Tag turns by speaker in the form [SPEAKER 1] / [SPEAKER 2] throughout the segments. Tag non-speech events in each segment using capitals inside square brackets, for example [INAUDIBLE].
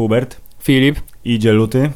[SPEAKER 1] Hubert,
[SPEAKER 2] Filip,
[SPEAKER 1] idzie luty.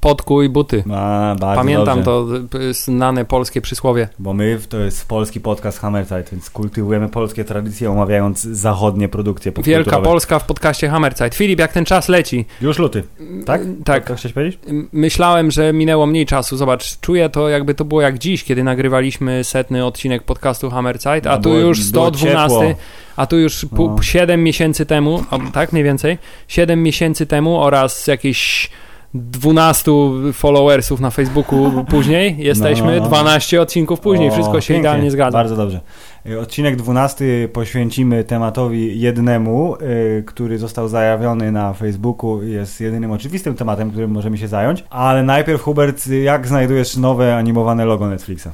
[SPEAKER 2] podkuj buty.
[SPEAKER 1] A, bardzo
[SPEAKER 2] Pamiętam
[SPEAKER 1] dobrze,
[SPEAKER 2] to znane polskie przysłowie.
[SPEAKER 1] Bo my, to jest polski podcast Hammerzeit, więc kultywujemy polskie tradycje, omawiając zachodnie produkcje
[SPEAKER 2] Wielka. Polska w podcaście Hammerzeit. Filip, jak ten czas leci?
[SPEAKER 1] Już luty, tak?
[SPEAKER 2] Tak.
[SPEAKER 1] To chciałeś powiedzieć?
[SPEAKER 2] Myślałem, że minęło mniej czasu. Zobacz, czuję to jakby to było jak dziś, kiedy nagrywaliśmy setny odcinek podcastu Hammerzeit, a
[SPEAKER 1] No
[SPEAKER 2] tu
[SPEAKER 1] było-
[SPEAKER 2] już
[SPEAKER 1] było
[SPEAKER 2] 112,
[SPEAKER 1] ciepło.
[SPEAKER 2] A tu już
[SPEAKER 1] No.
[SPEAKER 2] 7 miesięcy temu, tak mniej więcej, 7 miesięcy temu oraz jakieś 12 followersów na Facebooku [LAUGHS] później jesteśmy,
[SPEAKER 1] No, no.
[SPEAKER 2] 12 odcinków później,
[SPEAKER 1] O,
[SPEAKER 2] wszystko się
[SPEAKER 1] pięknie,
[SPEAKER 2] idealnie zgadza.
[SPEAKER 1] Bardzo dobrze. Y, Odcinek 12 poświęcimy tematowi jednemu, y, który został zajawiony na Facebooku. Jest jedynym oczywistym tematem, którym możemy się zająć. Ale najpierw, Hubert, jak znajdujesz nowe animowane logo Netflixa?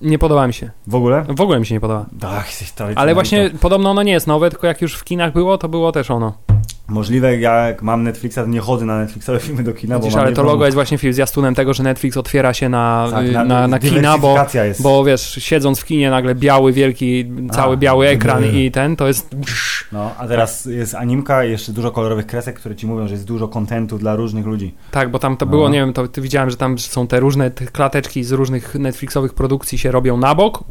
[SPEAKER 2] Nie podoba mi się.
[SPEAKER 1] W ogóle?
[SPEAKER 2] W ogóle mi się nie podoba.
[SPEAKER 1] Tradycyjny.
[SPEAKER 2] Ale właśnie podobno ono nie jest nowe, tylko jak już w kinach było, to było też ono.
[SPEAKER 1] Możliwe, jak mam Netflixa, to nie chodzę na Netflixowe filmy do kina,
[SPEAKER 2] Widzisz,
[SPEAKER 1] bo
[SPEAKER 2] ale to logo jest właśnie film zwiastunem tego, że Netflix otwiera się na,
[SPEAKER 1] Tak,
[SPEAKER 2] y, na, na, kina, bo,
[SPEAKER 1] jest.
[SPEAKER 2] bo wiesz, siedząc w kinie nagle biały, wielki, cały
[SPEAKER 1] A,
[SPEAKER 2] biały ekran i ten, to jest...
[SPEAKER 1] No, a teraz jest animka i jeszcze dużo kolorowych kresek, które ci mówią, że jest dużo kontentu dla różnych ludzi.
[SPEAKER 2] Tak, bo tam to
[SPEAKER 1] No.
[SPEAKER 2] było, nie wiem, to widziałem, że tam są te różne te klateczki z różnych Netflixowych produkcji się robią na bok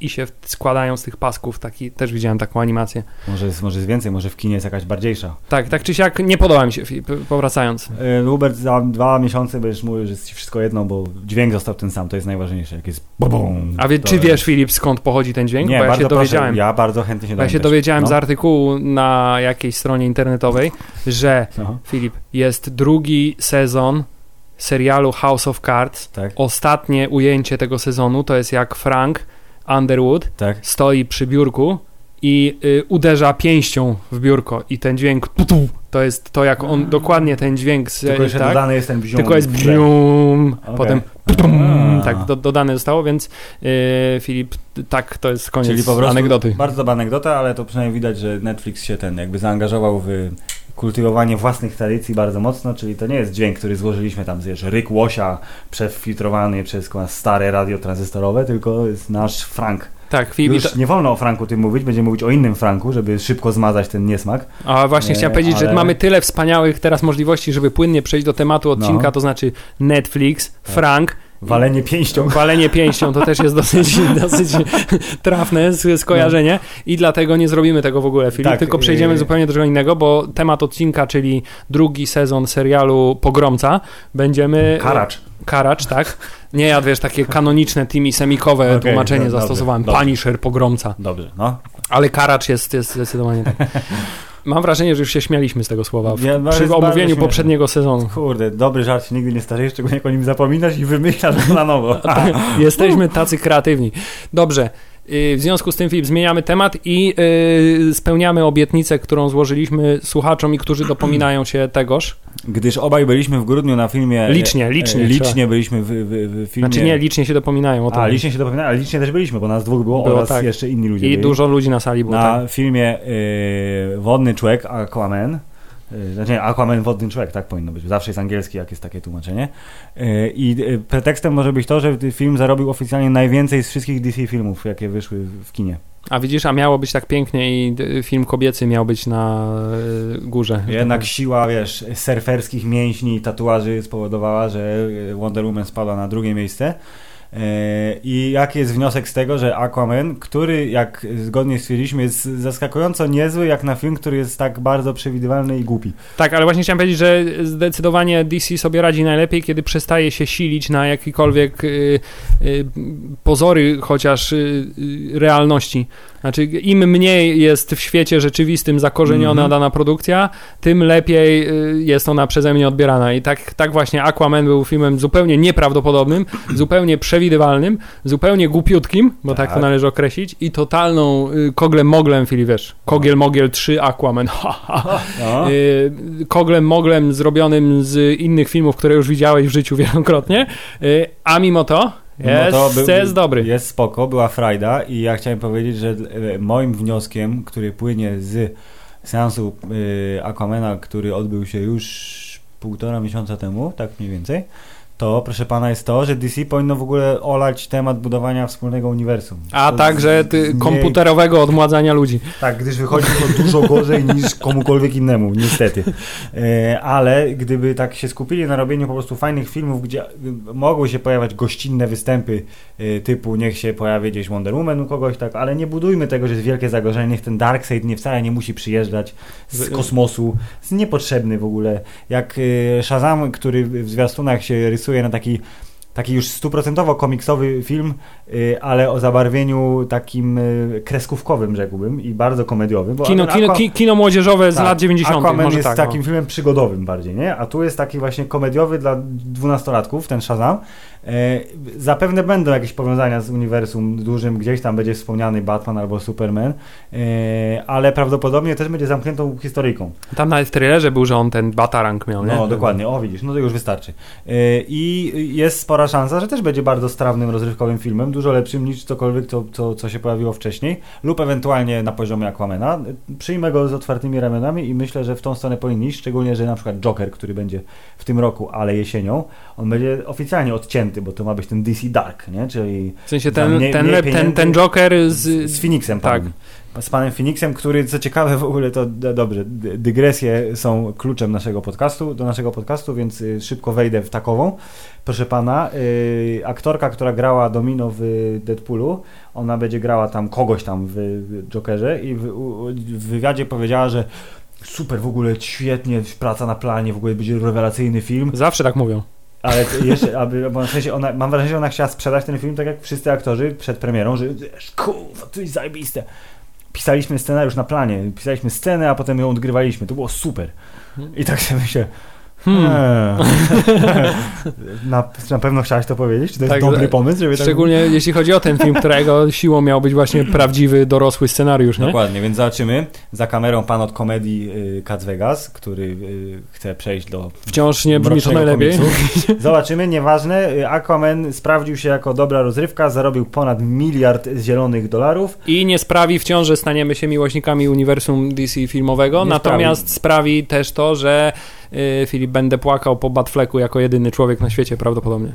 [SPEAKER 2] i się składają z tych pasków, taki, też widziałem taką animację.
[SPEAKER 1] Może jest, może jest więcej, może w kinie jest jakaś bardziejsza.
[SPEAKER 2] Tak, tak czy siak, nie podoba mi się, Filip, powracając.
[SPEAKER 1] E, Hubert, za dwa miesiące będziesz mówił, że jest ci wszystko jedno, bo dźwięk został ten sam, to jest najważniejsze. Jak jest bum,
[SPEAKER 2] A wie, czy
[SPEAKER 1] jest-
[SPEAKER 2] wiesz, Filip, skąd pochodzi ten dźwięk?
[SPEAKER 1] Nie,
[SPEAKER 2] bo ja
[SPEAKER 1] bardzo
[SPEAKER 2] się dowiedziałem.
[SPEAKER 1] Proszę, ja bardzo chętnie się
[SPEAKER 2] Bo ja się
[SPEAKER 1] dowiem też.
[SPEAKER 2] dowiedziałem
[SPEAKER 1] no.
[SPEAKER 2] z artykułu na jakiejś stronie internetowej, że
[SPEAKER 1] No,
[SPEAKER 2] Filip, jest drugi sezon serialu House of Cards.
[SPEAKER 1] tak,
[SPEAKER 2] Ostatnie ujęcie tego sezonu to jest jak Frank Underwood
[SPEAKER 1] tak.
[SPEAKER 2] stoi przy biurku i y, uderza pięścią w biurko i ten dźwięk to jest to jak on, dokładnie ten dźwięk z,
[SPEAKER 1] Tylko jeszcze
[SPEAKER 2] tak,
[SPEAKER 1] dodany jest ten bzium.
[SPEAKER 2] tylko jest bzium,
[SPEAKER 1] Okej.
[SPEAKER 2] potem tak do, dodane zostało, więc y, Filip, tak to jest koniec
[SPEAKER 1] Czyli po prostu
[SPEAKER 2] anegdoty.
[SPEAKER 1] Bardzo dobra anegdota, ale to przynajmniej widać, że Netflix się ten jakby zaangażował w kultywowanie własnych tradycji bardzo mocno, czyli to nie jest dźwięk, który złożyliśmy tam, wiesz, ryk łosia przefiltrowany przez stare radio tranzystorowe, tylko jest nasz Frank.
[SPEAKER 2] Tak, Filip,
[SPEAKER 1] Już nie wolno o Franku tym mówić, będziemy mówić o innym Franku, żeby szybko zmazać ten niesmak.
[SPEAKER 2] A właśnie
[SPEAKER 1] Nie,
[SPEAKER 2] chciałem powiedzieć, że
[SPEAKER 1] ale-
[SPEAKER 2] mamy tyle wspaniałych teraz możliwości, żeby płynnie przejść do tematu odcinka,
[SPEAKER 1] No.
[SPEAKER 2] to znaczy Netflix,
[SPEAKER 1] Tak.
[SPEAKER 2] Frank,
[SPEAKER 1] Walenie pięścią. [LAUGHS]
[SPEAKER 2] walenie pięścią, to też jest dosyć, [LAUGHS] dosyć trafne sk- skojarzenie i dlatego nie zrobimy tego w ogóle, Filip,
[SPEAKER 1] Tak,
[SPEAKER 2] tylko przejdziemy
[SPEAKER 1] yy.
[SPEAKER 2] zupełnie do czego innego, bo temat odcinka, czyli drugi sezon serialu Pogromca, będziemy...
[SPEAKER 1] Karacz.
[SPEAKER 2] Karacz, tak? Nie, ja wiesz, takie kanoniczne, tymi semikowe
[SPEAKER 1] Okej,
[SPEAKER 2] tłumaczenie
[SPEAKER 1] no,
[SPEAKER 2] zastosowałem.
[SPEAKER 1] dobrze.
[SPEAKER 2] Punisher, Pogromca.
[SPEAKER 1] Dobrze, no.
[SPEAKER 2] Ale karacz jest, jest zdecydowanie tak. [LAUGHS] Mam wrażenie, że już się śmialiśmy z tego słowa w,
[SPEAKER 1] Ja- no,
[SPEAKER 2] przy omówieniu poprzedniego sezonu.
[SPEAKER 1] Kurde, dobry żart się nigdy nie starzeje, szczególnie jak o nim zapominasz i wymyślasz na nowo. [LAUGHS]
[SPEAKER 2] Jesteśmy tacy kreatywni. Dobrze. Y, W związku z tym, Filip, zmieniamy temat i y, spełniamy obietnicę, którą złożyliśmy słuchaczom i którzy dopominają się tegoż.
[SPEAKER 1] Gdyż obaj byliśmy w grudniu na filmie...
[SPEAKER 2] Licznie,
[SPEAKER 1] e,
[SPEAKER 2] licznie
[SPEAKER 1] E, licznie bylicznie w, w, w filmie...
[SPEAKER 2] Znaczy nie, licznie się dopominają o to.
[SPEAKER 1] A, licznie się dopominałem, ale licznie też byliśmy, bo nas dwóch było,
[SPEAKER 2] Było,
[SPEAKER 1] oraz
[SPEAKER 2] tak.
[SPEAKER 1] jeszcze inni ludzie
[SPEAKER 2] I
[SPEAKER 1] byli.
[SPEAKER 2] dużo ludzi na sali było.
[SPEAKER 1] Na
[SPEAKER 2] Tak.
[SPEAKER 1] filmie y, Wodny Człowiek, Aquaman. Y, Znaczy nie, Aquaman, Wodny Człowiek, tak powinno być. Zawsze jest angielski, jak jest takie tłumaczenie. Y, I y, pretekstem może być to, że film zarobił oficjalnie najwięcej z wszystkich DC filmów, jakie wyszły w kinie.
[SPEAKER 2] A widzisz, a miało być tak pięknie i film kobiecy miał być na górze.
[SPEAKER 1] Jednak siła, wiesz, surferskich mięśni i tatuaży spowodowała, że Wonder Woman spadła na drugie miejsce. E, I jaki jest wniosek z tego, że Aquaman, który, jak zgodnie stwierdziliśmy, jest zaskakująco niezły, jak na film, który jest tak bardzo przewidywalny i głupi.
[SPEAKER 2] Tak, ale właśnie chciałem powiedzieć, że zdecydowanie DC sobie radzi najlepiej, kiedy przestaje się silić na jakikolwiek y, y, pozory chociaż y, realności. Znaczy, im mniej jest w świecie rzeczywistym zakorzeniona
[SPEAKER 1] Mhm.
[SPEAKER 2] dana produkcja, tym lepiej jest ona przeze mnie odbierana. I tak, tak właśnie Aquaman był filmem zupełnie nieprawdopodobnym, zupełnie przewidywalnym, zupełnie głupiutkim, bo tak,
[SPEAKER 1] Tak.
[SPEAKER 2] to należy określić, i totalną y, koglem moglem, Fili, wiesz, Kogiel Mogiel 3 Aquaman, [LAUGHS] ha, ha,
[SPEAKER 1] No.
[SPEAKER 2] y, koglem moglem zrobionym z innych filmów, które już widziałeś w życiu [LAUGHS] wielokrotnie, y, a mimo to jest,
[SPEAKER 1] No był-
[SPEAKER 2] jest dobry.
[SPEAKER 1] Jest spoko, była frajda i ja chciałem powiedzieć, że moim wnioskiem, który płynie z seansu Aquamana, który odbył się już półtora miesiąca temu, tak mniej więcej, to, proszę pana, jest to, że DC powinno w ogóle olać temat budowania wspólnego uniwersum.
[SPEAKER 2] A
[SPEAKER 1] To
[SPEAKER 2] także
[SPEAKER 1] z-
[SPEAKER 2] komputerowego odmładzania ludzi.
[SPEAKER 1] Tak, gdyż wychodzi to dużo gorzej niż komukolwiek innemu, niestety. E, ale gdyby tak się skupili na robieniu po prostu fajnych filmów, gdzie mogły się pojawiać gościnne występy y, typu niech się pojawi gdzieś Wonder Woman u kogoś, tak, ale nie budujmy tego, że jest wielkie zagrożenie, niech ten Darkseid nie wcale nie musi przyjeżdżać z kosmosu, jest niepotrzebny w ogóle. Jak y, Shazam, który w zwiastunach się rysuje na taki taki już stuprocentowo komiksowy film, y, ale o zabarwieniu takim y, kreskówkowym, rzekłbym, i bardzo komediowym.
[SPEAKER 2] Kino, kino, ki- kino młodzieżowe z
[SPEAKER 1] tak,
[SPEAKER 2] lat 90.
[SPEAKER 1] Aquaman
[SPEAKER 2] może
[SPEAKER 1] jest
[SPEAKER 2] tak.
[SPEAKER 1] takim
[SPEAKER 2] no.
[SPEAKER 1] filmem przygodowym bardziej, nie? A tu jest taki właśnie komediowy dla dwunastolatków, ten Shazam. E, zapewne będą jakieś powiązania z uniwersum dużym, gdzieś tam będzie wspomniany Batman albo Superman, e, ale prawdopodobnie też będzie zamkniętą historyjką.
[SPEAKER 2] Tam w trailerze był, że on ten batarang miał, nie?
[SPEAKER 1] No, dokładnie, o widzisz, no to już wystarczy. Yy, I jest spora szansa, że też będzie bardzo strawnym, rozrywkowym filmem, dużo lepszym niż cokolwiek, co, co, co się pojawiło wcześniej, lub ewentualnie na poziomie Aquamana. Przyjmę go z otwartymi ramionami i myślę, że w tą stronę powinien iść, szczególnie, że na przykład Joker, który będzie w tym roku, ale jesienią, on będzie oficjalnie odcięty, bo to ma być ten DC Dark, nie? Czyli
[SPEAKER 2] W sensie ten,
[SPEAKER 1] mniej-
[SPEAKER 2] ten,
[SPEAKER 1] mniej
[SPEAKER 2] ten, ten Joker z...
[SPEAKER 1] z, Phoenixem,
[SPEAKER 2] tak.
[SPEAKER 1] panem. Z panem Phoenixem, który, co ciekawe w ogóle, to dobrze, dy- dygresje są kluczem naszego podcastu, do naszego podcastu, więc y, szybko wejdę w takową. Proszę pana, y, aktorka, która grała Domino w Deadpoolu, ona będzie grała tam kogoś tam w, Jokerze i w, w wywiadzie powiedziała, że super, w ogóle świetnie, praca na planie, w ogóle będzie rewelacyjny film.
[SPEAKER 2] Zawsze tak mówią.
[SPEAKER 1] Ale jeszcze, aby, bo w sensie ona, mam wrażenie, że ona chciała sprzedać ten film tak jak wszyscy aktorzy przed premierą, że wiesz, kurwa, to jest zajebiste. Pisaliśmy scenariusz na planie, pisaliśmy scenę, a potem ją odgrywaliśmy. To było super. I tak sobie myślę,
[SPEAKER 2] Hmm.
[SPEAKER 1] eee, [LAUGHS] na, na pewno chciałaś to powiedzieć? Czy to jest
[SPEAKER 2] Tak,
[SPEAKER 1] dobry
[SPEAKER 2] e,
[SPEAKER 1] pomysł? Żeby
[SPEAKER 2] Szczególnie jeśli chodzi o ten film, którego siłą miał być właśnie [LAUGHS] prawdziwy, dorosły scenariusz,
[SPEAKER 1] tak...
[SPEAKER 2] nie?
[SPEAKER 1] Dokładnie, więc zobaczymy. Za kamerą pan od komedii y, Cats Vegas, który y, chce przejść do
[SPEAKER 2] Wciąż nie brzmi to najlepiej.
[SPEAKER 1] komiksu. [LAUGHS] Zobaczymy, nieważne. Aquaman sprawdził się jako dobra rozrywka, zarobił ponad miliard zielonych dolarów.
[SPEAKER 2] I nie sprawi wciąż, że staniemy się miłośnikami uniwersum DC filmowego,
[SPEAKER 1] Nie
[SPEAKER 2] natomiast
[SPEAKER 1] sprawi.
[SPEAKER 2] sprawi. też to, że y, Filip będę płakał po Batflecku jako jedyny człowiek na świecie prawdopodobnie.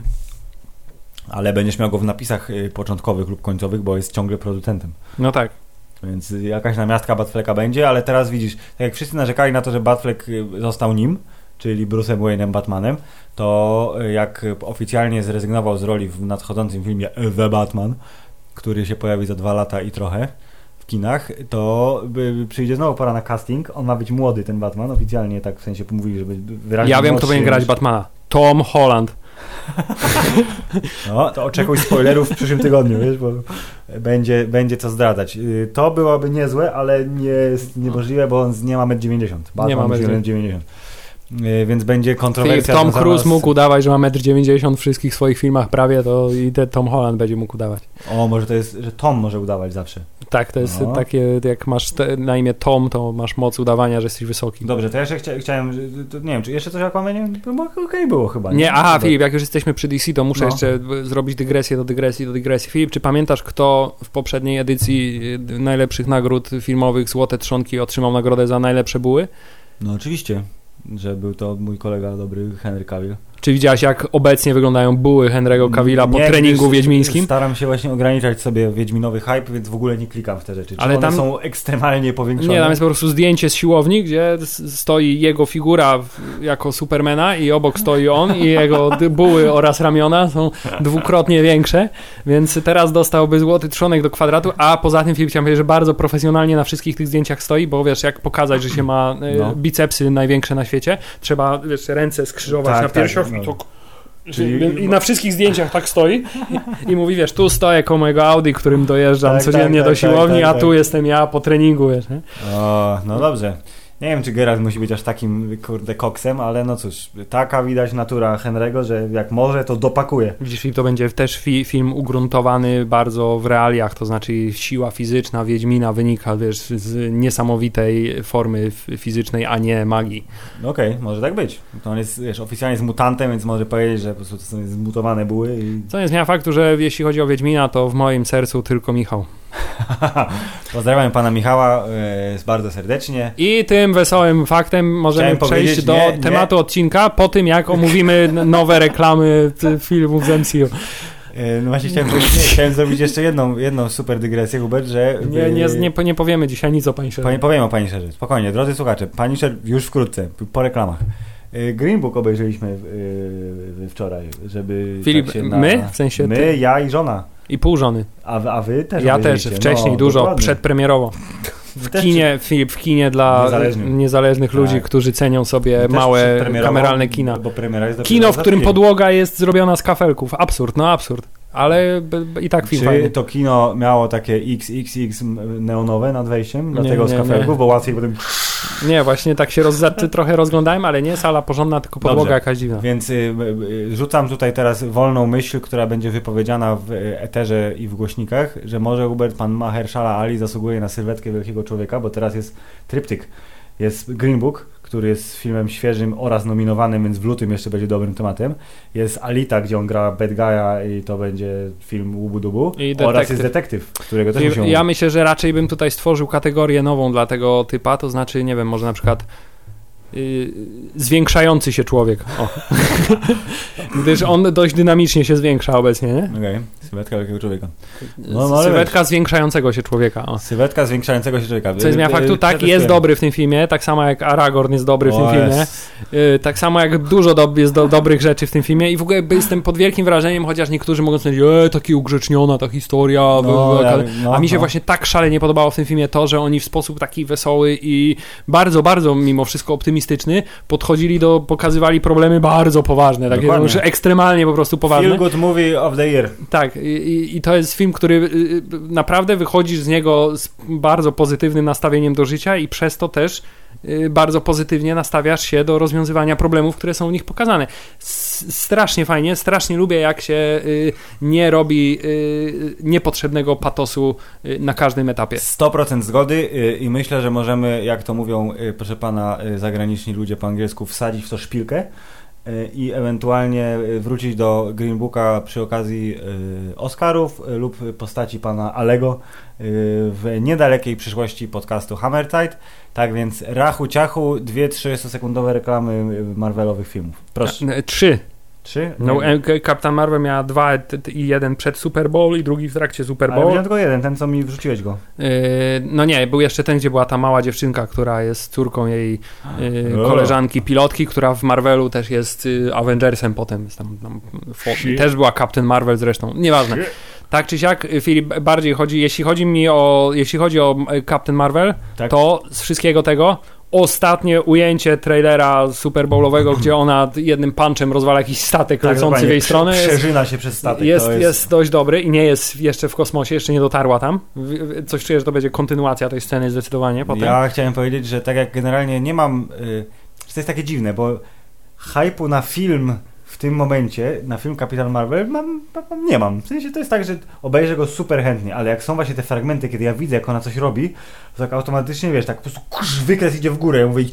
[SPEAKER 1] Ale będziesz miał go w napisach y, początkowych lub końcowych, bo jest ciągle producentem.
[SPEAKER 2] No tak.
[SPEAKER 1] Więc y, jakaś namiastka Batflecka będzie, ale teraz widzisz, tak jak wszyscy narzekali na to, że Batfleck y, został nim, czyli Bruce'em Wayne'em Batmanem, to y, jak oficjalnie zrezygnował z roli w nadchodzącym filmie The Batman, który się pojawi za dwa lata i trochę kinach, to przyjdzie znowu pora na casting. On ma być młody, ten Batman, oficjalnie tak w sensie mówili, żeby wyraźnie
[SPEAKER 2] Ja wiem, kto powinien grać Batmana. Tom Holland. [LAUGHS]
[SPEAKER 1] No, to oczekuj spoilerów w przyszłym tygodniu, wiesz, bo będzie, będzie co zdradzać. Y, To byłoby niezłe, ale nie jest niemożliwe, bo on nie ma 1,90 m.
[SPEAKER 2] Nie ma
[SPEAKER 1] musi
[SPEAKER 2] 1,90
[SPEAKER 1] 1,90 Y, Więc będzie kontrowersja.
[SPEAKER 2] Tom Cruise
[SPEAKER 1] z-
[SPEAKER 2] mógł udawać, że ma 1,90 m w wszystkich swoich filmach prawie, to i ten Tom Holland będzie mógł udawać.
[SPEAKER 1] O, może to jest, że Tom może udawać zawsze.
[SPEAKER 2] Tak, to jest
[SPEAKER 1] No.
[SPEAKER 2] takie, jak masz te, na imię Tom, to masz moc udawania, że jesteś wysoki.
[SPEAKER 1] Dobrze, to ja jeszcze chcia, chciałem, to, nie wiem, czy jeszcze coś o Aquamanie? Okej było chyba.
[SPEAKER 2] Nie, aha,
[SPEAKER 1] Dobra.
[SPEAKER 2] Filip, jak już jesteśmy przy DC, to muszę
[SPEAKER 1] No.
[SPEAKER 2] jeszcze e, zrobić dygresję do dygresji do dygresji. Filip, czy pamiętasz, kto w poprzedniej edycji e, najlepszych nagród filmowych Złote Trzonki otrzymał nagrodę za najlepsze buły?
[SPEAKER 1] No oczywiście, że był to mój kolega dobry Henry Cavill.
[SPEAKER 2] Czy widziałeś, jak obecnie wyglądają buły Henry'ego Cavilla po
[SPEAKER 1] Nie,
[SPEAKER 2] treningu wiedźmińskim?
[SPEAKER 1] Staram się właśnie ograniczać sobie wiedźminowy hype, więc w ogóle nie klikam w te rzeczy. Czy
[SPEAKER 2] Ale
[SPEAKER 1] one
[SPEAKER 2] tam-
[SPEAKER 1] są ekstremalnie powiększone?
[SPEAKER 2] Nie, tam jest po prostu zdjęcie z siłowni, gdzie stoi jego figura jako Supermana i obok stoi on i jego buły oraz ramiona są dwukrotnie większe, więc teraz dostałby złoty trzonek do kwadratu, a poza tym Filip chciałem powiedzieć, że bardzo profesjonalnie na wszystkich tych zdjęciach stoi, bo wiesz, jak pokazać, że się ma e,
[SPEAKER 1] No.
[SPEAKER 2] bicepsy największe na świecie, trzeba wiesz, ręce skrzyżować
[SPEAKER 1] Tak,
[SPEAKER 2] na piersiach
[SPEAKER 1] tak, no.
[SPEAKER 2] to-
[SPEAKER 1] Czyli-
[SPEAKER 2] i na wszystkich zdjęciach tak stoi i, i mówi, wiesz, tu stoję koło mojego Audi, którym dojeżdżam
[SPEAKER 1] Tak,
[SPEAKER 2] codziennie
[SPEAKER 1] tak,
[SPEAKER 2] do
[SPEAKER 1] tak,
[SPEAKER 2] siłowni,
[SPEAKER 1] tak,
[SPEAKER 2] a
[SPEAKER 1] tak.
[SPEAKER 2] tu jestem ja po treningu, wiesz, nie?
[SPEAKER 1] O, no dobrze. Nie wiem, czy Geralt musi być aż takim, kurde, koksem, ale no cóż, taka widać natura Henry'ego, że jak może, to dopakuje.
[SPEAKER 2] Widzisz, to będzie też fi film ugruntowany bardzo w realiach, to znaczy siła fizyczna Wiedźmina wynika, wiesz, z niesamowitej formy fizycznej, a nie magii.
[SPEAKER 1] No Okej, może tak być. To on jest, wiesz, oficjalnie jest mutantem, więc może powiedzieć, że po prostu to są zmutowane buły i...
[SPEAKER 2] Co nie zmienia faktu, że jeśli chodzi o Wiedźmina, to w moim sercu tylko Michał. [LAUGHS]
[SPEAKER 1] Pozdrawiam pana Michała e, bardzo serdecznie.
[SPEAKER 2] I tym wesołym faktem możemy
[SPEAKER 1] Chciałem
[SPEAKER 2] przejść do
[SPEAKER 1] nie, nie.
[SPEAKER 2] tematu odcinka po tym, jak omówimy nowe reklamy filmów z MCU.
[SPEAKER 1] E, No właśnie chciałem, powiedzieć, nie, chciałem zrobić jeszcze jedną, jedną super dygresję, Hubert, że...
[SPEAKER 2] Nie, nie, nie, nie powiemy dzisiaj nic o.
[SPEAKER 1] Pani, powiem o Punisherze. Spokojnie, drodzy słuchacze, Punisher już wkrótce, po reklamach. E, Green Book obejrzeliśmy wczoraj, żeby...
[SPEAKER 2] Filip,
[SPEAKER 1] tak się
[SPEAKER 2] my? W sensie
[SPEAKER 1] My,
[SPEAKER 2] ty?
[SPEAKER 1] ja i żona.
[SPEAKER 2] I pół żony.
[SPEAKER 1] A, wy- a wy też
[SPEAKER 2] Ja też, wcześniej
[SPEAKER 1] no,
[SPEAKER 2] dużo,
[SPEAKER 1] dokładnie.
[SPEAKER 2] przedpremierowo. [LAUGHS] W
[SPEAKER 1] Też
[SPEAKER 2] kinie, Filip, w kinie dla
[SPEAKER 1] Niezależnych.
[SPEAKER 2] niezależnych ludzi,
[SPEAKER 1] Tak.
[SPEAKER 2] którzy cenią sobie małe, kameralne kina. Kino, w którym podłoga jest zrobiona z kafelków. Absurd, no absurd. Ale i tak film
[SPEAKER 1] Czy
[SPEAKER 2] fajny.
[SPEAKER 1] to kino miało takie XXX neonowe nad wejściem, dlatego
[SPEAKER 2] nie,
[SPEAKER 1] z
[SPEAKER 2] nie.
[SPEAKER 1] kafelków, bo łatwiej potem...
[SPEAKER 2] Nie, właśnie tak się roz, trochę rozglądałem, ale nie sala porządna, tylko podłoga
[SPEAKER 1] Dobrze.
[SPEAKER 2] jakaś dziwna.
[SPEAKER 1] Więc y, y, rzucam tutaj teraz wolną myśl, która będzie wypowiedziana w y, eterze i w głośnikach, że może Hubert, pan Mahershala Ali zasługuje na sylwetkę wielkiego człowieka, bo teraz jest tryptyk. Jest Green Book, który jest filmem świeżym oraz nominowanym, więc w lutym jeszcze będzie dobrym tematem. Jest Alita, gdzie on gra bad guy'a i to będzie film Łubu Dubu.
[SPEAKER 2] I
[SPEAKER 1] Oraz jest detektyw, którego też musimy
[SPEAKER 2] ja myślę, że raczej bym tutaj stworzył kategorię nową dla tego typa, to znaczy, nie wiem, może na przykład yy, zwiększający się człowiek. O. [LAUGHS] Gdyż on dość dynamicznie się zwiększa obecnie, nie?
[SPEAKER 1] Okej, sylwetka wielkiego człowieka.
[SPEAKER 2] No,
[SPEAKER 1] No,
[SPEAKER 2] Sylwetka zwiększającego się człowieka. O.
[SPEAKER 1] Sylwetka zwiększającego się człowieka.
[SPEAKER 2] Co jest zmiana
[SPEAKER 1] Y,
[SPEAKER 2] faktu,
[SPEAKER 1] y,
[SPEAKER 2] tak, jest dobry w tym filmie, tak samo jak Aragorn jest dobry w tym filmie.
[SPEAKER 1] jest.
[SPEAKER 2] Yy, tak samo jak dużo dob- jest do, dobrych rzeczy w tym filmie i w ogóle jestem pod wielkim wrażeniem, chociaż niektórzy mogą stwierdzić, e, taki ugrzeczniona ta historia,
[SPEAKER 1] No, ja- no,
[SPEAKER 2] a mi się
[SPEAKER 1] no.
[SPEAKER 2] właśnie tak szalenie podobało w tym filmie to, że oni w sposób taki wesoły i bardzo, bardzo mimo wszystko optymistyczny podchodzili do, pokazywali problemy bardzo poważne, takie
[SPEAKER 1] Dokładnie.
[SPEAKER 2] już ekstremalnie po prostu poważne.
[SPEAKER 1] Feel good movie of the year.
[SPEAKER 2] Tak, i, i- to jest film, który y, y, naprawdę wychodzisz z niego z bardzo pozytywnym nastawieniem do życia i przez to też y, bardzo pozytywnie nastawiasz się do rozwiązywania problemów, które są w nich pokazane. Strasznie fajnie, strasznie lubię, jak się nie robi niepotrzebnego patosu na każdym etapie.
[SPEAKER 1] 100% zgody i myślę, że możemy, jak to mówią, proszę pana, zagraniczni ludzie po angielsku, wsadzić w to szpilkę i ewentualnie y, wrócić do Green Booka przy okazji y, Oscarów y, lub postaci pana Alego w niedalekiej przyszłości podcastu Hammer Tide. Tak więc rachu ciachu, dwie 30-sekundowe reklamy Marvelowych filmów. Proszę.
[SPEAKER 2] E, Trzy.
[SPEAKER 1] Trzy?
[SPEAKER 2] No, Kapitan Marvel miała dwa i jeden przed Super Bowl i drugi w trakcie Super
[SPEAKER 1] Ale
[SPEAKER 2] Bowl.
[SPEAKER 1] widziałem tylko jeden, ten co mi wrzuciłeś go.
[SPEAKER 2] Yy, No nie, był jeszcze ten, gdzie była ta mała dziewczynka, która jest córką jej yy, koleżanki pilotki, która w Marvelu też jest yy, Avengersem potem. Jest tam, tam
[SPEAKER 1] Shit.
[SPEAKER 2] też była Captain Marvel zresztą. Nieważne. Tak czy siak, y, Filip, bardziej chodzi, jeśli chodzi mi o, jeśli chodzi o y, Captain Marvel,
[SPEAKER 1] Tak?
[SPEAKER 2] to z wszystkiego tego ostatnie ujęcie trailera Super Bowlowego, gdzie ona jednym punczem rozwala jakiś statek lecący w jej stronę. Jest,
[SPEAKER 1] Przeżyna się przez statek.
[SPEAKER 2] jest,
[SPEAKER 1] to
[SPEAKER 2] jest... dość dobry i nie jest jeszcze w kosmosie, jeszcze nie dotarła tam. Coś czuję, że to będzie kontynuacja tej sceny zdecydowanie potem.
[SPEAKER 1] Ja chciałem powiedzieć, że tak jak generalnie nie mam. Y, że to jest takie dziwne, bo hypu na film w tym momencie, na film Kapitan Marvel, mam, mam, nie mam. W sensie to jest tak, że obejrzę go super chętnie, ale jak są właśnie te fragmenty, kiedy ja widzę, jak ona coś robi, to tak automatycznie wiesz, tak po prostu kurz, wykres idzie w górę. Ja mówię,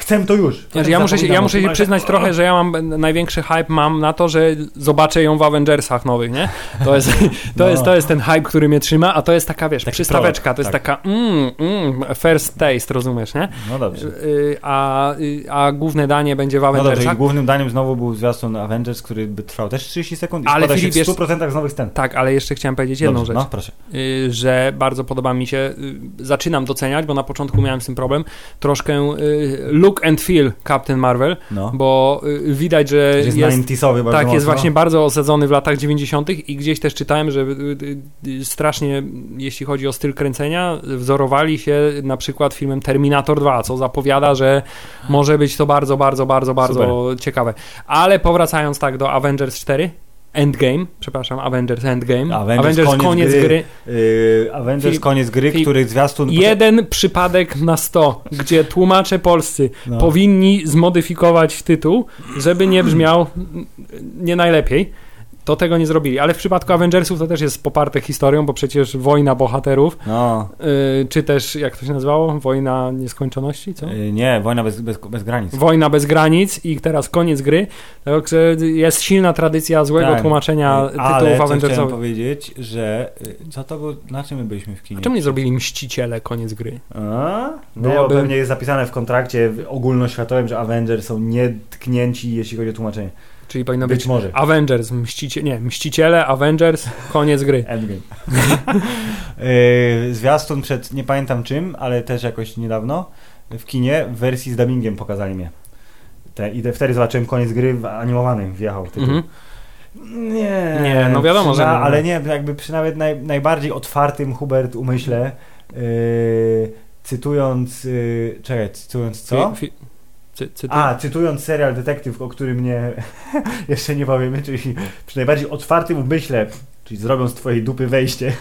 [SPEAKER 1] chcę to już.
[SPEAKER 2] Znaczy, ja muszę się, ja muszę się przyznać trochę, że ja mam największy hype mam na to, że zobaczę ją w Avengersach nowych, nie? To jest, [LAUGHS] to
[SPEAKER 1] No.
[SPEAKER 2] jest, to jest ten hype, który mnie trzyma, a to jest taka, wiesz,
[SPEAKER 1] Taki
[SPEAKER 2] przystaweczka, to jest
[SPEAKER 1] prolog,
[SPEAKER 2] taka mm, mm, first taste, rozumiesz, nie?
[SPEAKER 1] No dobrze.
[SPEAKER 2] Y, A, y, a główne danie będzie w
[SPEAKER 1] No dobrze,
[SPEAKER 2] Avengersach.
[SPEAKER 1] i głównym daniem znowu był zwiastun Avengers, który by trwał też 30 sekund i
[SPEAKER 2] Ale Filip,
[SPEAKER 1] się w
[SPEAKER 2] jest-
[SPEAKER 1] 100% z nowych scen.
[SPEAKER 2] Tak, ale jeszcze chciałem powiedzieć jedną
[SPEAKER 1] Dobrze,
[SPEAKER 2] rzecz.
[SPEAKER 1] No, proszę.
[SPEAKER 2] y, że bardzo podoba mi się, y, zaczynam doceniać, bo na początku miałem z tym problem, troszkę y, look and feel Captain Marvel,
[SPEAKER 1] No.
[SPEAKER 2] bo y, widać, że
[SPEAKER 1] Jest,
[SPEAKER 2] jest,
[SPEAKER 1] jest 90-sowy bardzo
[SPEAKER 2] tak, jest właśnie bardzo osadzony w latach 90. i gdzieś też czytałem, że y, y, y, strasznie, jeśli chodzi o styl kręcenia, wzorowali się na przykład filmem Terminator 2, co zapowiada, że może być to bardzo, bardzo, bardzo, bardzo ciekawe. Ale powracając tak do Avengers 4, Endgame, przepraszam, Avengers Endgame,
[SPEAKER 1] Avengers koniec
[SPEAKER 2] koniec
[SPEAKER 1] gry.
[SPEAKER 2] gry
[SPEAKER 1] Yy, Avengers
[SPEAKER 2] Filip-
[SPEAKER 1] koniec gry,
[SPEAKER 2] Filip-
[SPEAKER 1] który zwiastun...
[SPEAKER 2] Jeden przypadek na 100, gdzie tłumacze polscy
[SPEAKER 1] No.
[SPEAKER 2] powinni zmodyfikować tytuł, żeby nie brzmiał nie najlepiej. To tego nie zrobili. Ale w przypadku Avengersów to też jest poparte historią, bo przecież wojna bohaterów,
[SPEAKER 1] No,
[SPEAKER 2] y, czy też, jak to się nazywało? Wojna nieskończoności, co?
[SPEAKER 1] y, nie, wojna bez, bez, bez granic.
[SPEAKER 2] Wojna bez granic i teraz koniec gry. Także jest silna tradycja złego
[SPEAKER 1] Tak.
[SPEAKER 2] tłumaczenia
[SPEAKER 1] Ale
[SPEAKER 2] tytułów
[SPEAKER 1] chciałem
[SPEAKER 2] Avengersowych.
[SPEAKER 1] powiedzieć, że y, co to było, na czym my byliśmy w kinie?
[SPEAKER 2] A czemu nie zrobili Mściciele koniec gry?
[SPEAKER 1] A? No,
[SPEAKER 2] Byłoby-
[SPEAKER 1] pewnie jest zapisane w kontrakcie ogólnoświatowym, że Avengers są nietknięci, jeśli chodzi o tłumaczenie.
[SPEAKER 2] Czyli powinno
[SPEAKER 1] Być
[SPEAKER 2] być
[SPEAKER 1] może.
[SPEAKER 2] Avengers, Mścicie, nie, Mściciele, Avengers, koniec gry.
[SPEAKER 1] Endgame. yy, [LAUGHS] zwiastun przed, nie pamiętam czym, ale też jakoś niedawno, w kinie w wersji z dubbingiem pokazali mnie. Te, I te, wtedy zobaczyłem koniec gry w animowanym, wjechał tytuł.
[SPEAKER 2] Mhm.
[SPEAKER 1] Nie,
[SPEAKER 2] Nie, no wiadomo, że nie.
[SPEAKER 1] Ale nie, jakby przy nawet naj, najbardziej otwartym Hubert umyśle, yy, cytując, yy, czekaj, cytując co?
[SPEAKER 2] Fi, fi, cy,
[SPEAKER 1] A, cytując serial Detektyw, o którym nie [LAUGHS] jeszcze nie powiemy, czyli przy najbardziej otwartym umyśle, czyli zrobią z twojej dupy wejście,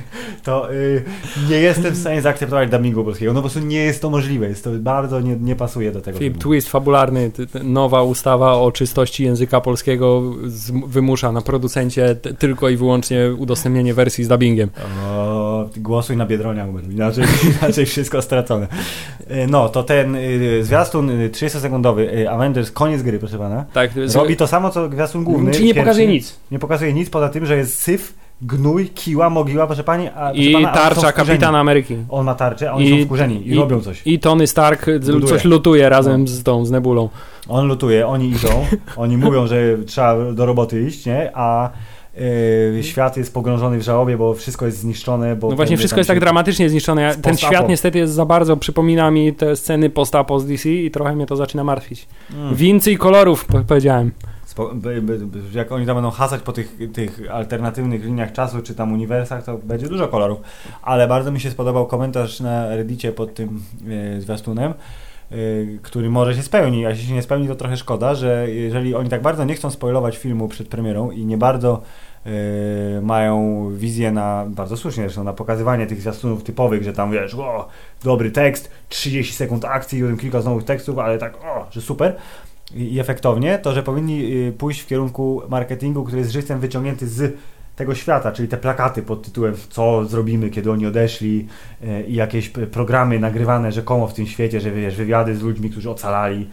[SPEAKER 1] [LAUGHS] to y, nie jestem w stanie zaakceptować dubbingu polskiego. No po prostu nie jest to możliwe. Jest to bardzo nie, nie pasuje do tego.
[SPEAKER 2] Filip, twist fabularny, nowa ustawa o czystości języka polskiego z, wymusza na producencie t, tylko i wyłącznie udostępnienie wersji z dubbingiem.
[SPEAKER 1] O, głosuj na Biedronia, inaczej, [LAUGHS] inaczej wszystko stracone. Y, No, to ten y, zwiastun y, 30-sekundowy y, Avengers, koniec gry, proszę pana.
[SPEAKER 2] Tak, z,
[SPEAKER 1] Robi to samo, co zwiastun główny.
[SPEAKER 2] Czyli nie
[SPEAKER 1] pierwszy.
[SPEAKER 2] pokazuje nic.
[SPEAKER 1] Nie pokazuje nic poza tym, że jest syf, gnój, kiła, mogiła, proszę pani, a
[SPEAKER 2] I
[SPEAKER 1] pana,
[SPEAKER 2] tarcza kapitana Ameryki.
[SPEAKER 1] On ma tarczę, a oni
[SPEAKER 2] I-
[SPEAKER 1] są wkurzeni i,
[SPEAKER 2] i-
[SPEAKER 1] robią coś.
[SPEAKER 2] I Tony Stark
[SPEAKER 1] Buduje.
[SPEAKER 2] coś lutuje razem z tą, z Nebulą.
[SPEAKER 1] On lutuje, oni idą, [LAUGHS] oni mówią, że trzeba do roboty iść, nie? A yy, świat jest pogrążony w żałobie, bo wszystko jest zniszczone. Bo
[SPEAKER 2] No właśnie, wszystko jest tak dramatycznie zniszczone. Ten świat niestety jest za bardzo, przypomina mi te sceny post-apo z DC i trochę mnie to zaczyna martwić.
[SPEAKER 1] Mm.
[SPEAKER 2] Więcej kolorów, po- powiedziałem.
[SPEAKER 1] Jak oni tam będą hasać po tych, tych alternatywnych liniach czasu, czy tam uniwersach, to będzie dużo kolorów. Ale bardzo mi się spodobał komentarz na Reddicie pod tym e, zwiastunem, e, który może się spełni, a jeśli się nie spełni, to trochę szkoda, że jeżeli oni tak bardzo nie chcą spoilować filmu przed premierą i nie bardzo e, mają wizję na, bardzo słusznie zresztą, na pokazywanie tych zwiastunów typowych, że tam wiesz, o, dobry tekst, 30 sekund akcji, kilka nowych tekstów, ale tak, o, że super, i efektownie, to że powinni y, pójść w kierunku marketingu, który jest żywcem wyciągnięty z tego świata, czyli te plakaty pod tytułem co zrobimy, kiedy oni odeszli y, i jakieś programy nagrywane rzekomo w tym świecie, że wiesz, wywiady z ludźmi, którzy ocalali.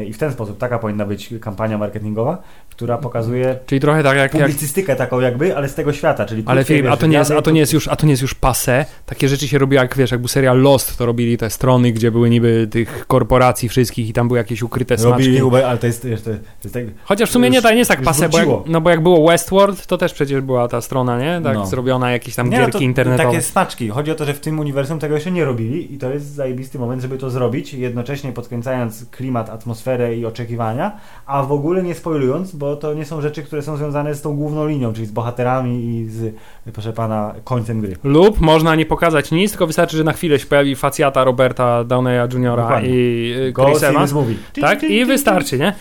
[SPEAKER 1] Y, i w ten sposób taka powinna być kampania marketingowa, która pokazuje
[SPEAKER 2] Czyli trochę tak jak... jak
[SPEAKER 1] publicystykę taką jakby, ale z tego świata, czyli
[SPEAKER 2] ale a to, nie jest, a, to nie jest już, a to nie jest już pase. Takie rzeczy się robi jak, wiesz, jak był serial Lost, to robili te strony, gdzie były niby tych korporacji wszystkich i tam były jakieś ukryte smaczki.
[SPEAKER 1] Robili Uber, ale to jest, to, to jest tak,
[SPEAKER 2] Chociaż w sumie nie, to nie jest tak pase, bo jak, no bo jak było Westworld, to też przecież była ta strona, nie? Tak
[SPEAKER 1] No.
[SPEAKER 2] zrobiona, jakieś tam
[SPEAKER 1] Nie, no
[SPEAKER 2] gierki
[SPEAKER 1] to
[SPEAKER 2] internetowe.
[SPEAKER 1] Takie smaczki. Chodzi o to, że w tym uniwersum tego jeszcze nie robili i to jest zajebisty moment, żeby to zrobić, jednocześnie podkręcając klimat, atmosferę i oczekiwania, a w ogóle nie spoilując, bo to nie są rzeczy, które są związane z tą główną linią, czyli z bohaterami i z, proszę pana, końcem gry.
[SPEAKER 2] Lub można nie pokazać nic, tylko wystarczy, że na chwilę się pojawi facjata Roberta Downeya.
[SPEAKER 1] Dokładnie.
[SPEAKER 2] i y, Chris Evans. Tak? I wystarczy, nie?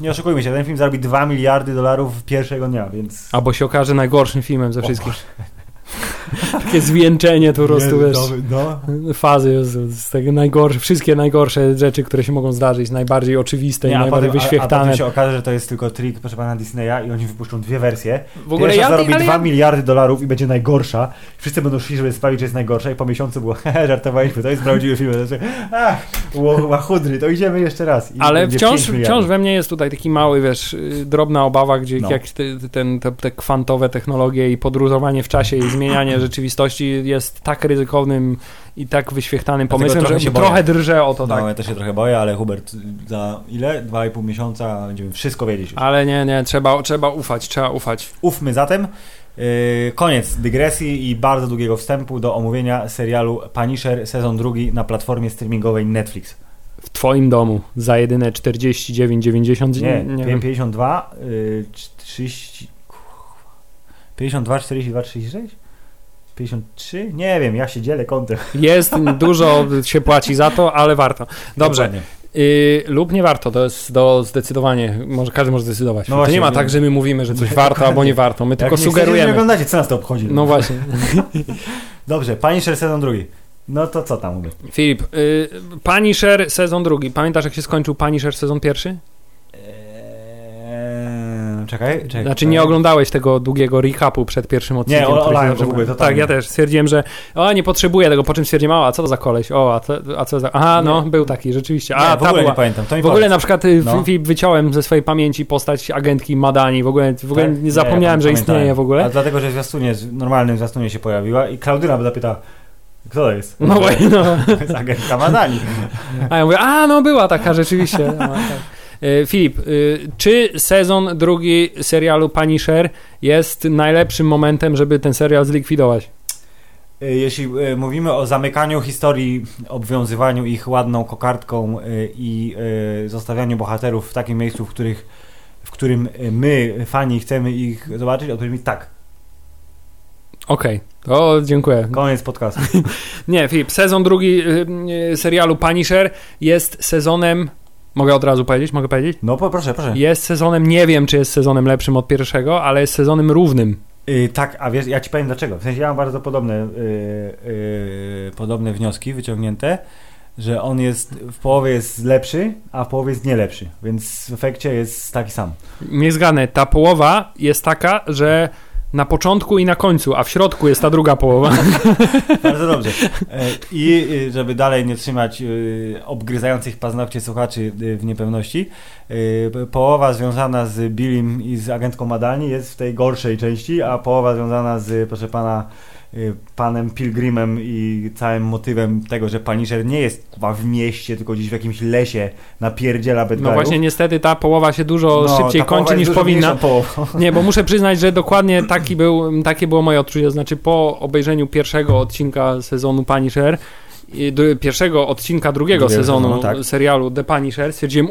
[SPEAKER 1] Nie oszukujmy się, ten film zarobi 2 miliardy dolarów pierwszego dnia, więc...
[SPEAKER 2] Albo się okaże najgorszym filmem ze wszystkich. Takie zwieńczenie po prostu, wiesz,
[SPEAKER 1] no,
[SPEAKER 2] fazy z, z tego najgorsze, wszystkie najgorsze rzeczy, które się mogą zdarzyć, najbardziej oczywiste i
[SPEAKER 1] Nie, a,
[SPEAKER 2] najbardziej
[SPEAKER 1] potem, a, a
[SPEAKER 2] wyświechtane.
[SPEAKER 1] potem się okaże, że to jest tylko trik, proszę pana Disneya i oni wypuszczą dwie wersje.
[SPEAKER 2] W ogóle
[SPEAKER 1] Pierwsza
[SPEAKER 2] ja,
[SPEAKER 1] zarobi
[SPEAKER 2] ale
[SPEAKER 1] 2
[SPEAKER 2] ja,
[SPEAKER 1] miliardy dolarów i będzie najgorsza. Wszyscy będą szli, żeby sprawić, że jest najgorsza i po miesiącu było, [LAUGHS] żartowaliśmy, to jest prawdziwy film. Znaczy, ach, łachudry, to idziemy jeszcze raz. I
[SPEAKER 2] ale wciąż,
[SPEAKER 1] 5 miliardów.
[SPEAKER 2] wciąż we mnie jest tutaj taki mały, wiesz, drobna obawa, gdzie
[SPEAKER 1] No.
[SPEAKER 2] jak te, ten, te, te kwantowe technologie i podróżowanie w czasie i zmienianie rzeczywistości jest tak ryzykownym i tak wyświechtanym
[SPEAKER 1] Dlatego
[SPEAKER 2] pomysłem,
[SPEAKER 1] trochę
[SPEAKER 2] że
[SPEAKER 1] się boję.
[SPEAKER 2] trochę drżę o to,
[SPEAKER 1] No,
[SPEAKER 2] tak.
[SPEAKER 1] ja też się trochę boję, ale Hubert, za ile? Dwa i pół miesiąca będziemy wszystko wiedzieć. Już.
[SPEAKER 2] Ale nie, nie, trzeba, trzeba ufać, trzeba ufać.
[SPEAKER 1] Ufmy zatem. Yy, koniec dygresji i bardzo długiego wstępu do omówienia serialu Punisher sezon drugi na platformie streamingowej Netflix.
[SPEAKER 2] W twoim domu za jedyne 49,90
[SPEAKER 1] Nie,
[SPEAKER 2] nie
[SPEAKER 1] wiem. 52, yy, 30, 52, 42, 36? 53? Nie wiem, ja się dzielę kątem. [LAUGHS]
[SPEAKER 2] Jest, dużo się płaci za to, ale warto. Dobrze,
[SPEAKER 1] Dokładnie.
[SPEAKER 2] y, lub nie warto, to jest do zdecydowanie, może każdy może zdecydować.
[SPEAKER 1] No
[SPEAKER 2] to
[SPEAKER 1] właśnie,
[SPEAKER 2] nie ma tak, że my mówimy, że coś warto albo nie warto, my
[SPEAKER 1] Jak
[SPEAKER 2] tylko
[SPEAKER 1] nie chcecie, nie
[SPEAKER 2] sugerujemy.
[SPEAKER 1] oglądacie, co nas to obchodzi?
[SPEAKER 2] No właśnie. [LAUGHS]
[SPEAKER 1] Dobrze, Punisher sezon drugi. No to co tam mówię?
[SPEAKER 2] Filip, y, Punisher sezon drugi. Pamiętasz jak się skończył Punisher sezon pierwszy?
[SPEAKER 1] Eee, czekaj, czekaj.
[SPEAKER 2] Znaczy nie oglądałeś tego długiego recapu przed pierwszym odcinkiem.
[SPEAKER 1] Nie, olałem
[SPEAKER 2] się
[SPEAKER 1] w ogóle,
[SPEAKER 2] Tak, ja też stwierdziłem, że o, nie potrzebuję tego, po czym stwierdziłem, o, a co to za koleś? O, a, to, a co za... Aha, no,
[SPEAKER 1] Nie.
[SPEAKER 2] był taki, rzeczywiście.
[SPEAKER 1] Nie,
[SPEAKER 2] A,
[SPEAKER 1] w
[SPEAKER 2] ta
[SPEAKER 1] ogóle
[SPEAKER 2] była...
[SPEAKER 1] nie pamiętam.
[SPEAKER 2] W ogóle
[SPEAKER 1] powiedz.
[SPEAKER 2] na przykład y,
[SPEAKER 1] No.
[SPEAKER 2] Wyciąłem ze swojej pamięci postać agentki Madani, w ogóle, w ogóle
[SPEAKER 1] Tak?
[SPEAKER 2] nie zapomniałem,
[SPEAKER 1] ja
[SPEAKER 2] że
[SPEAKER 1] pamiętałem.
[SPEAKER 2] istnieje w ogóle.
[SPEAKER 1] A dlatego, że w zwiastunie, w normalnym zwiastunie się pojawiła i Klaudyna by zapytała, kto to jest?
[SPEAKER 2] No [LAUGHS] no.
[SPEAKER 1] To jest agentka Madani.
[SPEAKER 2] A ja mówię, a no była taka rzeczywiście. [LAUGHS] No, tak. Y, Filip, y, czy sezon drugi serialu Punisher jest najlepszym momentem, żeby ten serial zlikwidować?
[SPEAKER 1] Y, Jeśli mówimy o zamykaniu historii, obwiązywaniu ich ładną kokardką i zostawianiu bohaterów w takim miejscu, w, których, w którym my, fani, chcemy ich zobaczyć, odpowiem mi tak.
[SPEAKER 2] Okej, to dziękuję.
[SPEAKER 1] Koniec podcastu. [LAUGHS]
[SPEAKER 2] Nie, Filip, sezon drugi serialu Punisher jest sezonem. Mogę od razu powiedzieć? Mogę powiedzieć?
[SPEAKER 1] No po, proszę, proszę.
[SPEAKER 2] Jest sezonem, nie wiem czy jest sezonem lepszym od pierwszego, ale jest sezonem równym.
[SPEAKER 1] Y, tak, a wiesz, ja ci powiem dlaczego. W sensie ja mam bardzo podobne, y, y, podobne wnioski wyciągnięte, że on jest w połowie jest lepszy, a w połowie jest nie lepszy, więc w efekcie jest taki sam.
[SPEAKER 2] Nie zgadnę, ta połowa jest taka, że na początku i na końcu, a w środku jest ta druga połowa. [LAUGHS]
[SPEAKER 1] Bardzo [LAUGHS] dobrze. E, I y, żeby dalej nie trzymać y, obgryzających paznokcie słuchaczy w niepewności, połowa związana z Billim i z agentką Madani jest w tej gorszej części, a połowa związana z, proszę pana, panem Pilgrimem i całym motywem tego, że Punisher nie jest chyba w mieście, tylko gdzieś w jakimś lesie napierdziela
[SPEAKER 2] No
[SPEAKER 1] guyów.
[SPEAKER 2] właśnie niestety ta połowa się dużo
[SPEAKER 1] No,
[SPEAKER 2] szybciej kończy niż powinna. [LAUGHS] Nie, bo muszę przyznać, że dokładnie taki był, takie było moje odczucie. Znaczy, po obejrzeniu pierwszego odcinka sezonu Punisher, pierwszego odcinka drugiego
[SPEAKER 1] Drugiego
[SPEAKER 2] sezonu
[SPEAKER 1] sezonu, tak.
[SPEAKER 2] serialu The Punisher, stwierdziłem,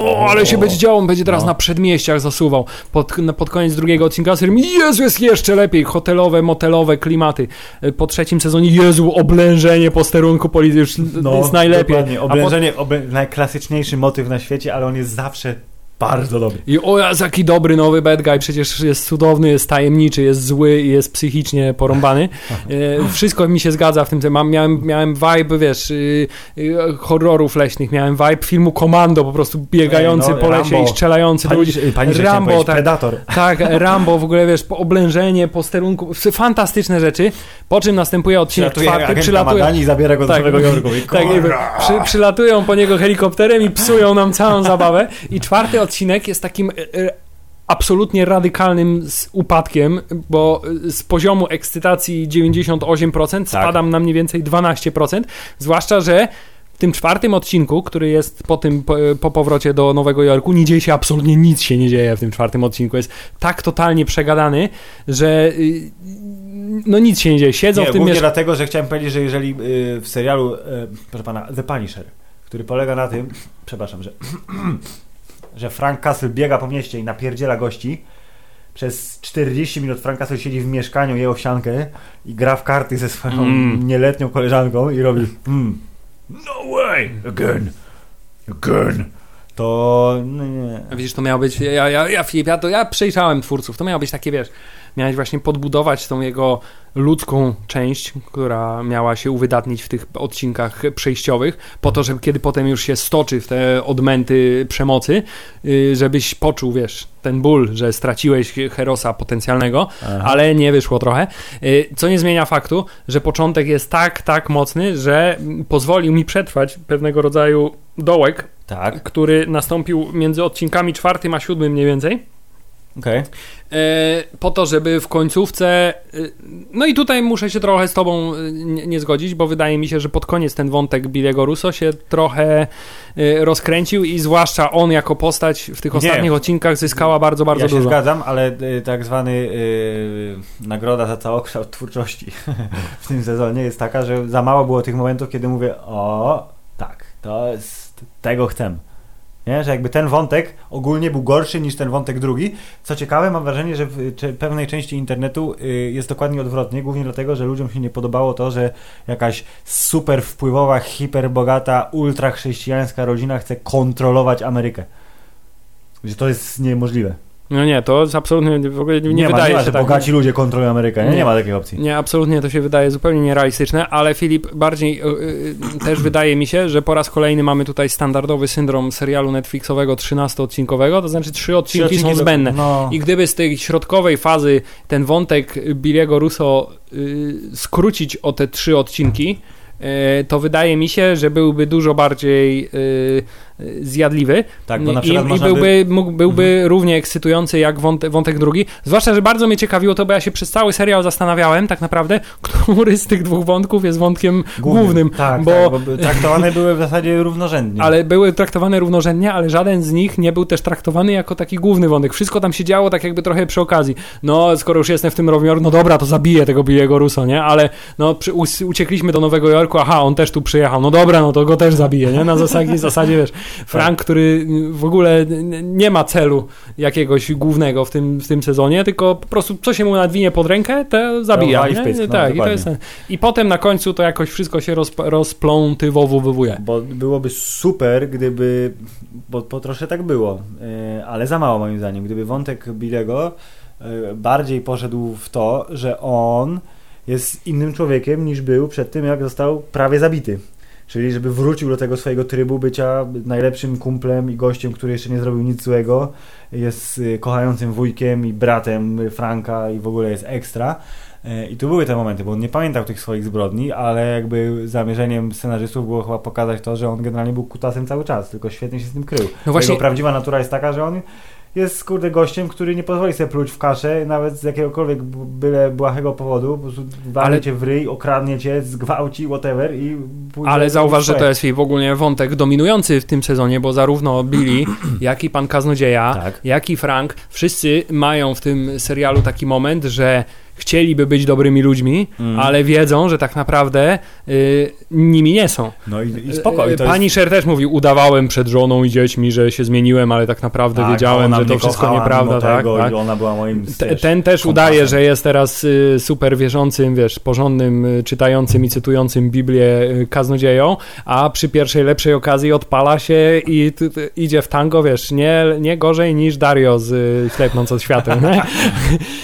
[SPEAKER 2] o, ale się będzie działo, on będzie teraz
[SPEAKER 1] No.
[SPEAKER 2] na przedmieściach zasuwał. Pod, pod koniec drugiego odcinka stwierdziłem, Jezu, jest jeszcze lepiej, hotelowe, motelowe klimaty. Po trzecim sezonie, Jezu, oblężenie posterunku policji, już jest najlepiej.
[SPEAKER 1] No.
[SPEAKER 2] A po-
[SPEAKER 1] Oblężenie, oblę... najklasyczniejszy motyw na świecie, ale on jest zawsze bardzo dobry.
[SPEAKER 2] I o, jaki dobry nowy bad guy, przecież jest cudowny, jest tajemniczy, jest zły i jest psychicznie porąbany. [LAUGHS] E, wszystko mi się zgadza w tym, mam, miałem, miałem vibe, wiesz, y, y, horrorów leśnych, miałem vibe filmu Komando, po prostu biegający
[SPEAKER 1] Ej, no,
[SPEAKER 2] po lesie
[SPEAKER 1] Rambo.
[SPEAKER 2] i strzelający do ludzi.
[SPEAKER 1] Pani, pani
[SPEAKER 2] Rambo, tak.
[SPEAKER 1] Predator. [LAUGHS]
[SPEAKER 2] Tak, Rambo w ogóle, wiesz, po oblężenie, posterunku, fantastyczne rzeczy, po czym następuje odcinek
[SPEAKER 1] Przylatuje
[SPEAKER 2] czwarty, przylatuje...
[SPEAKER 1] Madani i zabiera go do
[SPEAKER 2] Tak.
[SPEAKER 1] Nowego Jorku. I
[SPEAKER 2] Tak, jakby przy, przylatują po niego helikopterem i psują nam całą zabawę. I czwarty odcinek jest takim e, e, absolutnie radykalnym upadkiem, bo e, z poziomu ekscytacji 98% spadam na mniej więcej 12%, zwłaszcza, że w tym czwartym odcinku, który jest po tym, po, po powrocie do Nowego Jorku, nie dzieje się absolutnie nic się nie dzieje w tym czwartym odcinku. Jest tak totalnie przegadany, że y, no nic się nie dzieje. Siedzą
[SPEAKER 1] Nie,
[SPEAKER 2] w tym
[SPEAKER 1] głównie
[SPEAKER 2] miesz-
[SPEAKER 1] dlatego, że chciałem powiedzieć, że jeżeli y, w serialu, proszę pana, The Punisher, który polega na tym, [CLEARS THROAT] przepraszam, że, [CLEARS THROAT] że Frank Castle biega po mieście i napierdziela gości, przez 40 minut Frank Castle siedzi w mieszkaniu, je owsiankę i gra w karty ze swoją
[SPEAKER 2] Mm.
[SPEAKER 1] nieletnią koleżanką i robi mm, No way! Again! Again! To... No nie.
[SPEAKER 2] Widzisz, to miało być. Ja, ja, ja, Filip, ja, to ja przejrzałem twórców. To miało być takie, wiesz, miałeś właśnie podbudować tą jego ludzką część, która miała się uwydatnić w tych odcinkach przejściowych, po to, żeby kiedy potem już się stoczy w te odmęty przemocy, yy, żebyś poczuł, wiesz, ten ból, że straciłeś herosa potencjalnego,
[SPEAKER 1] Aha.
[SPEAKER 2] ale nie wyszło trochę. Yy, Co nie zmienia faktu, że początek jest tak, tak mocny, że pozwolił mi przetrwać pewnego rodzaju dołek,
[SPEAKER 1] Tak,
[SPEAKER 2] który nastąpił między odcinkami czwartym a siódmym mniej więcej.
[SPEAKER 1] Okej.
[SPEAKER 2] E, po to, żeby w końcówce. e, No i tutaj muszę się trochę z Tobą e, nie, nie zgodzić, bo wydaje mi się, że pod koniec ten wątek Billiego Russo się trochę rozkręcił i zwłaszcza on jako postać w tych
[SPEAKER 1] Nie.
[SPEAKER 2] ostatnich odcinkach zyskała bardzo, bardzo
[SPEAKER 1] ja się
[SPEAKER 2] dużo.
[SPEAKER 1] zgadzam, ale tak zwany y, nagroda za całokształt twórczości w tym sezonie jest taka, że za mało było tych momentów, kiedy mówię, o tak, to jest, tego chcę. Nie? Że jakby ten wątek ogólnie był gorszy niż ten wątek drugi. Co ciekawe, mam wrażenie, że w pewnej części internetu y, jest dokładnie odwrotnie, głównie dlatego, że ludziom się nie podobało to, że jakaś super wpływowa, hiperbogata, ultra chrześcijańska rodzina chce kontrolować Amerykę. Że to jest niemożliwe.
[SPEAKER 2] No nie, to jest absolutnie w ogóle nie,
[SPEAKER 1] Nie, ma,
[SPEAKER 2] wydaje
[SPEAKER 1] nie ma,
[SPEAKER 2] się
[SPEAKER 1] że
[SPEAKER 2] tak.
[SPEAKER 1] bogaci ludzie kontrolują Amerykę, nie?
[SPEAKER 2] Nie.
[SPEAKER 1] nie ma takiej opcji.
[SPEAKER 2] Nie, absolutnie to się wydaje zupełnie nierealistyczne, ale Filip, bardziej y, y, też wydaje mi się, że po raz kolejny mamy tutaj standardowy syndrom serialu Netflixowego 13-odcinkowego, to znaczy trzy odcinki, są
[SPEAKER 1] do-
[SPEAKER 2] zbędne.
[SPEAKER 1] No,
[SPEAKER 2] I gdyby z tej środkowej fazy ten wątek Billiego Russo y, skrócić o te trzy odcinki, y, to wydaje mi się, że byłby dużo bardziej y, zjadliwy
[SPEAKER 1] tak, bo na
[SPEAKER 2] i,
[SPEAKER 1] przykład
[SPEAKER 2] i
[SPEAKER 1] można
[SPEAKER 2] byłby,
[SPEAKER 1] by... Mhm.
[SPEAKER 2] mógł, byłby równie ekscytujący jak wątek, wątek drugi. Zwłaszcza, że bardzo mnie ciekawiło to, bo ja się przez cały serial zastanawiałem tak naprawdę, [LAUGHS] który z tych dwóch wątków jest wątkiem głównym.
[SPEAKER 1] Tak,
[SPEAKER 2] bo-
[SPEAKER 1] tak, bo traktowane były w zasadzie równorzędnie.
[SPEAKER 2] ale były traktowane równorzędnie, ale żaden z nich nie był też traktowany jako taki główny wątek. Wszystko tam się działo tak jakby trochę przy okazji. No, skoro już jestem w tym Nowym no dobra, to zabiję tego Billiego Russo, nie? Ale no, przy, uciekliśmy do Nowego Jorku, aha, on też tu przyjechał, no dobra, no to go też zabiję, nie? Na zasadzie, zasadzie wiesz, Frank, który w ogóle nie ma celu jakiegoś głównego w tym, w tym sezonie, tylko po prostu co się mu nadwinie pod rękę, to zabija, nie?
[SPEAKER 1] pysk, no,
[SPEAKER 2] tak, i to jest... I potem na końcu to jakoś wszystko się rozp- rozplątywowuje.
[SPEAKER 1] Bo byłoby super, gdyby, bo po trosze tak było, e, ale za mało moim zdaniem, gdyby wątek Billego e, bardziej poszedł w to, że on jest innym człowiekiem niż był przed tym, jak został prawie zabity. Czyli żeby wrócił do tego swojego trybu bycia najlepszym kumplem i gościem, który jeszcze nie zrobił nic złego, jest e, kochającym wujkiem i bratem Franka i w ogóle jest ekstra. E, I tu były te momenty, bo on nie pamiętał tych swoich zbrodni, ale jakby zamierzeniem scenarzystów było chyba pokazać to, że on generalnie był kutasem cały czas, tylko świetnie się z tym krył.
[SPEAKER 2] No właśnie-
[SPEAKER 1] Jego prawdziwa natura jest taka, że on jest kurde gościem, który nie pozwoli sobie pluć w kaszę, nawet z jakiegokolwiek byle błahego powodu, po prostu
[SPEAKER 2] Ale-
[SPEAKER 1] cię w ryj, okradnie cię, zgwałci, whatever i pójdzie
[SPEAKER 2] Ale zauważ, że to jest w ogóle wątek dominujący w tym sezonie, bo zarówno Billy, [CLEARS THROAT] jak i pan kaznodzieja,
[SPEAKER 1] Tak.
[SPEAKER 2] jak i Frank, wszyscy mają w tym serialu taki moment, że chcieliby być dobrymi ludźmi,
[SPEAKER 1] Mm.
[SPEAKER 2] ale wiedzą, że tak naprawdę y, nimi nie są.
[SPEAKER 1] No i, i spoko. I to
[SPEAKER 2] Pani
[SPEAKER 1] jest...
[SPEAKER 2] Sher też mówi, udawałem przed żoną i dziećmi, że się zmieniłem, ale tak naprawdę
[SPEAKER 1] Tak,
[SPEAKER 2] wiedziałem, że to wszystko nieprawda. Tak,
[SPEAKER 1] tego
[SPEAKER 2] tak.
[SPEAKER 1] I ona była moim wiesz,
[SPEAKER 2] ten też udaje, że jest teraz y, super wierzącym, wiesz, porządnym, y, czytającym i cytującym Biblię y, kaznodzieją, a przy pierwszej lepszej okazji odpala się i t, t, idzie w tango, wiesz, nie, nie gorzej niż Dario z y, Ślepnąc od światem? [LAUGHS]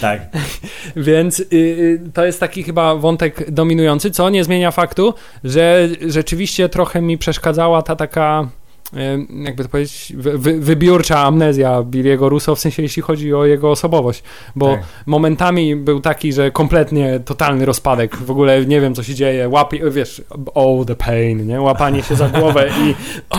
[SPEAKER 1] Tak. [LAUGHS]
[SPEAKER 2] Więc y, y, to jest taki chyba wątek dominujący, co nie zmienia faktu, że rzeczywiście trochę mi przeszkadzała ta taka y, jakby to powiedzieć, wy, wy, wybiórcza amnezja Billiego Russo, w sensie jeśli chodzi o jego osobowość, bo
[SPEAKER 1] Tak.
[SPEAKER 2] momentami był taki, że kompletnie totalny rozpadek, w ogóle nie wiem co się dzieje, łapie, wiesz, oh the pain, nie? łapanie się za głowę i o,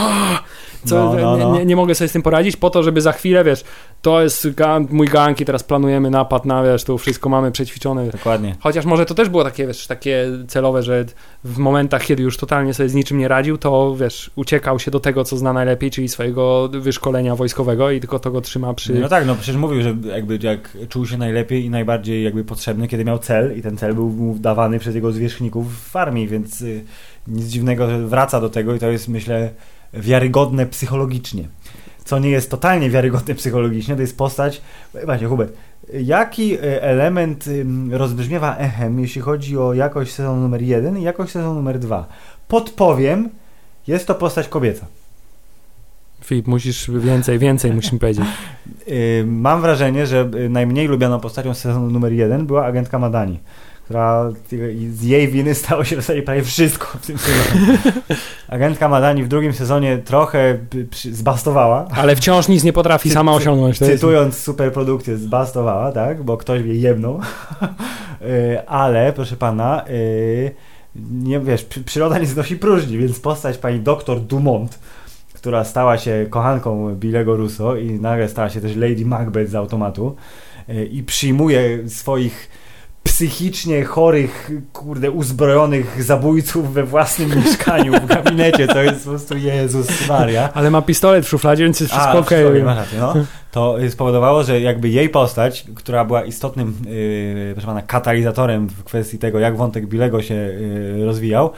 [SPEAKER 2] co,
[SPEAKER 1] No, no, no.
[SPEAKER 2] Nie, nie, mogę sobie z tym poradzić, po to, żeby za chwilę, wiesz, to jest mój gang i teraz planujemy napad na, wiesz, tu wszystko mamy przećwiczone.
[SPEAKER 1] Dokładnie.
[SPEAKER 2] Chociaż może to też było takie, wiesz, takie celowe, że w momentach, kiedy już totalnie sobie z niczym nie radził, to, wiesz, uciekał się do tego, co zna najlepiej, czyli swojego wyszkolenia wojskowego i tylko to go trzyma przy...
[SPEAKER 1] No tak, no przecież mówił, że jakby jak czuł się najlepiej i najbardziej jakby potrzebny, kiedy miał cel i ten cel był mu dawany przez jego zwierzchników w armii, więc y, nic dziwnego, że wraca do tego i to jest myślę wiarygodne psychologicznie. Co nie jest totalnie wiarygodne psychologicznie, to jest postać... Właśnie, Hubert, jaki y, element rozbrzmiewa echem, jeśli chodzi o jakość sezonu numer jeden i jakość sezonu numer dwa? Podpowiem, jest to postać kobieca.
[SPEAKER 2] Filip, musisz więcej, więcej musimy powiedzieć. [LAUGHS]
[SPEAKER 1] Mam wrażenie, że y, najmniej lubianą postacią sezonu numer jeden była agentka Madani, która z jej winy [LAUGHS] stało się w zasadzie prawie wszystko w tym sezonie. [LAUGHS] Agentka Madani w drugim sezonie trochę zbastowała.
[SPEAKER 2] Ale wciąż nic nie potrafi sama osiągnąć. To jest...
[SPEAKER 1] Cytując superprodukcję, zbastowała, tak? Bo ktoś jej jebnął. [LAUGHS] Y, Ale, proszę pana, y, nie wiesz, przy- przyroda nie znosi próżni, więc postać pani doktor Dumont, która stała się kochanką Billego Russo i nagle stała się też Lady Macbeth z automatu y, i przyjmuje swoich psychicznie chorych, kurde, uzbrojonych zabójców we własnym mieszkaniu, w gabinecie, to jest po prostu Jezus Maria.
[SPEAKER 2] Ale ma pistolet w szufladzie, więc jest wszystko okej.
[SPEAKER 1] rację, no. To spowodowało, że jakby jej postać, która była istotnym, yy, proszę pana, katalizatorem w kwestii tego, jak wątek Bilego się yy, rozwijał,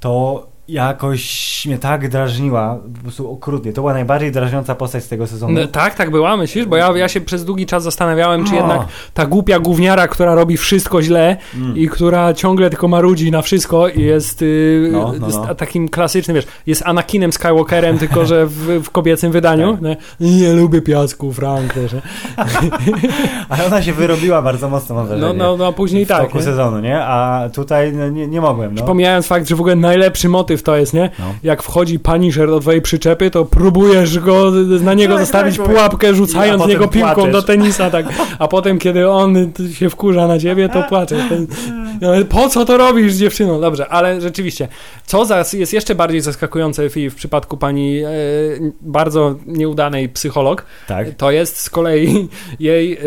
[SPEAKER 1] to jakoś mnie tak drażniła, po prostu okrutnie. To była najbardziej drażniąca postać z tego sezonu.
[SPEAKER 2] No, tak, tak była, myślisz? Bo ja, ja się przez długi czas zastanawiałem, czy
[SPEAKER 1] No.
[SPEAKER 2] jednak ta głupia gówniara, która robi wszystko źle
[SPEAKER 1] Mm.
[SPEAKER 2] i która ciągle tylko marudzi na wszystko i jest y,
[SPEAKER 1] No, no,
[SPEAKER 2] jest
[SPEAKER 1] no.
[SPEAKER 2] takim klasycznym, wiesz, jest Anakinem Skywalkerem, tylko że w, w kobiecym wydaniu.
[SPEAKER 1] Tak.
[SPEAKER 2] Nie? Nie lubię piasku, Frank, wiesz. nie? [LAUGHS]
[SPEAKER 1] Ale ona się wyrobiła bardzo mocno, mam wrażenie.
[SPEAKER 2] No, no, no, a później
[SPEAKER 1] w
[SPEAKER 2] tak.
[SPEAKER 1] toku
[SPEAKER 2] nie?
[SPEAKER 1] sezonu, nie? A tutaj no, nie, nie mogłem, no.
[SPEAKER 2] Pomijając fakt, że w ogóle najlepszy motyw to jest, nie?
[SPEAKER 1] No.
[SPEAKER 2] Jak wchodzi Punisher do twojej przyczepy, to próbujesz go, na niego
[SPEAKER 1] Tak,
[SPEAKER 2] zostawić
[SPEAKER 1] tak,
[SPEAKER 2] pułapkę, rzucając w
[SPEAKER 1] potem
[SPEAKER 2] niego piłką
[SPEAKER 1] płaczesz.
[SPEAKER 2] do tenisa, tak. A potem, kiedy on się wkurza na ciebie, to płaczesz. Ja mówię, Po co to robisz, dziewczyno? Dobrze, ale rzeczywiście, co za, jest jeszcze bardziej zaskakujące Fi, w przypadku pani e, bardzo nieudanej psycholog,
[SPEAKER 1] Tak.
[SPEAKER 2] to jest z kolei jej e,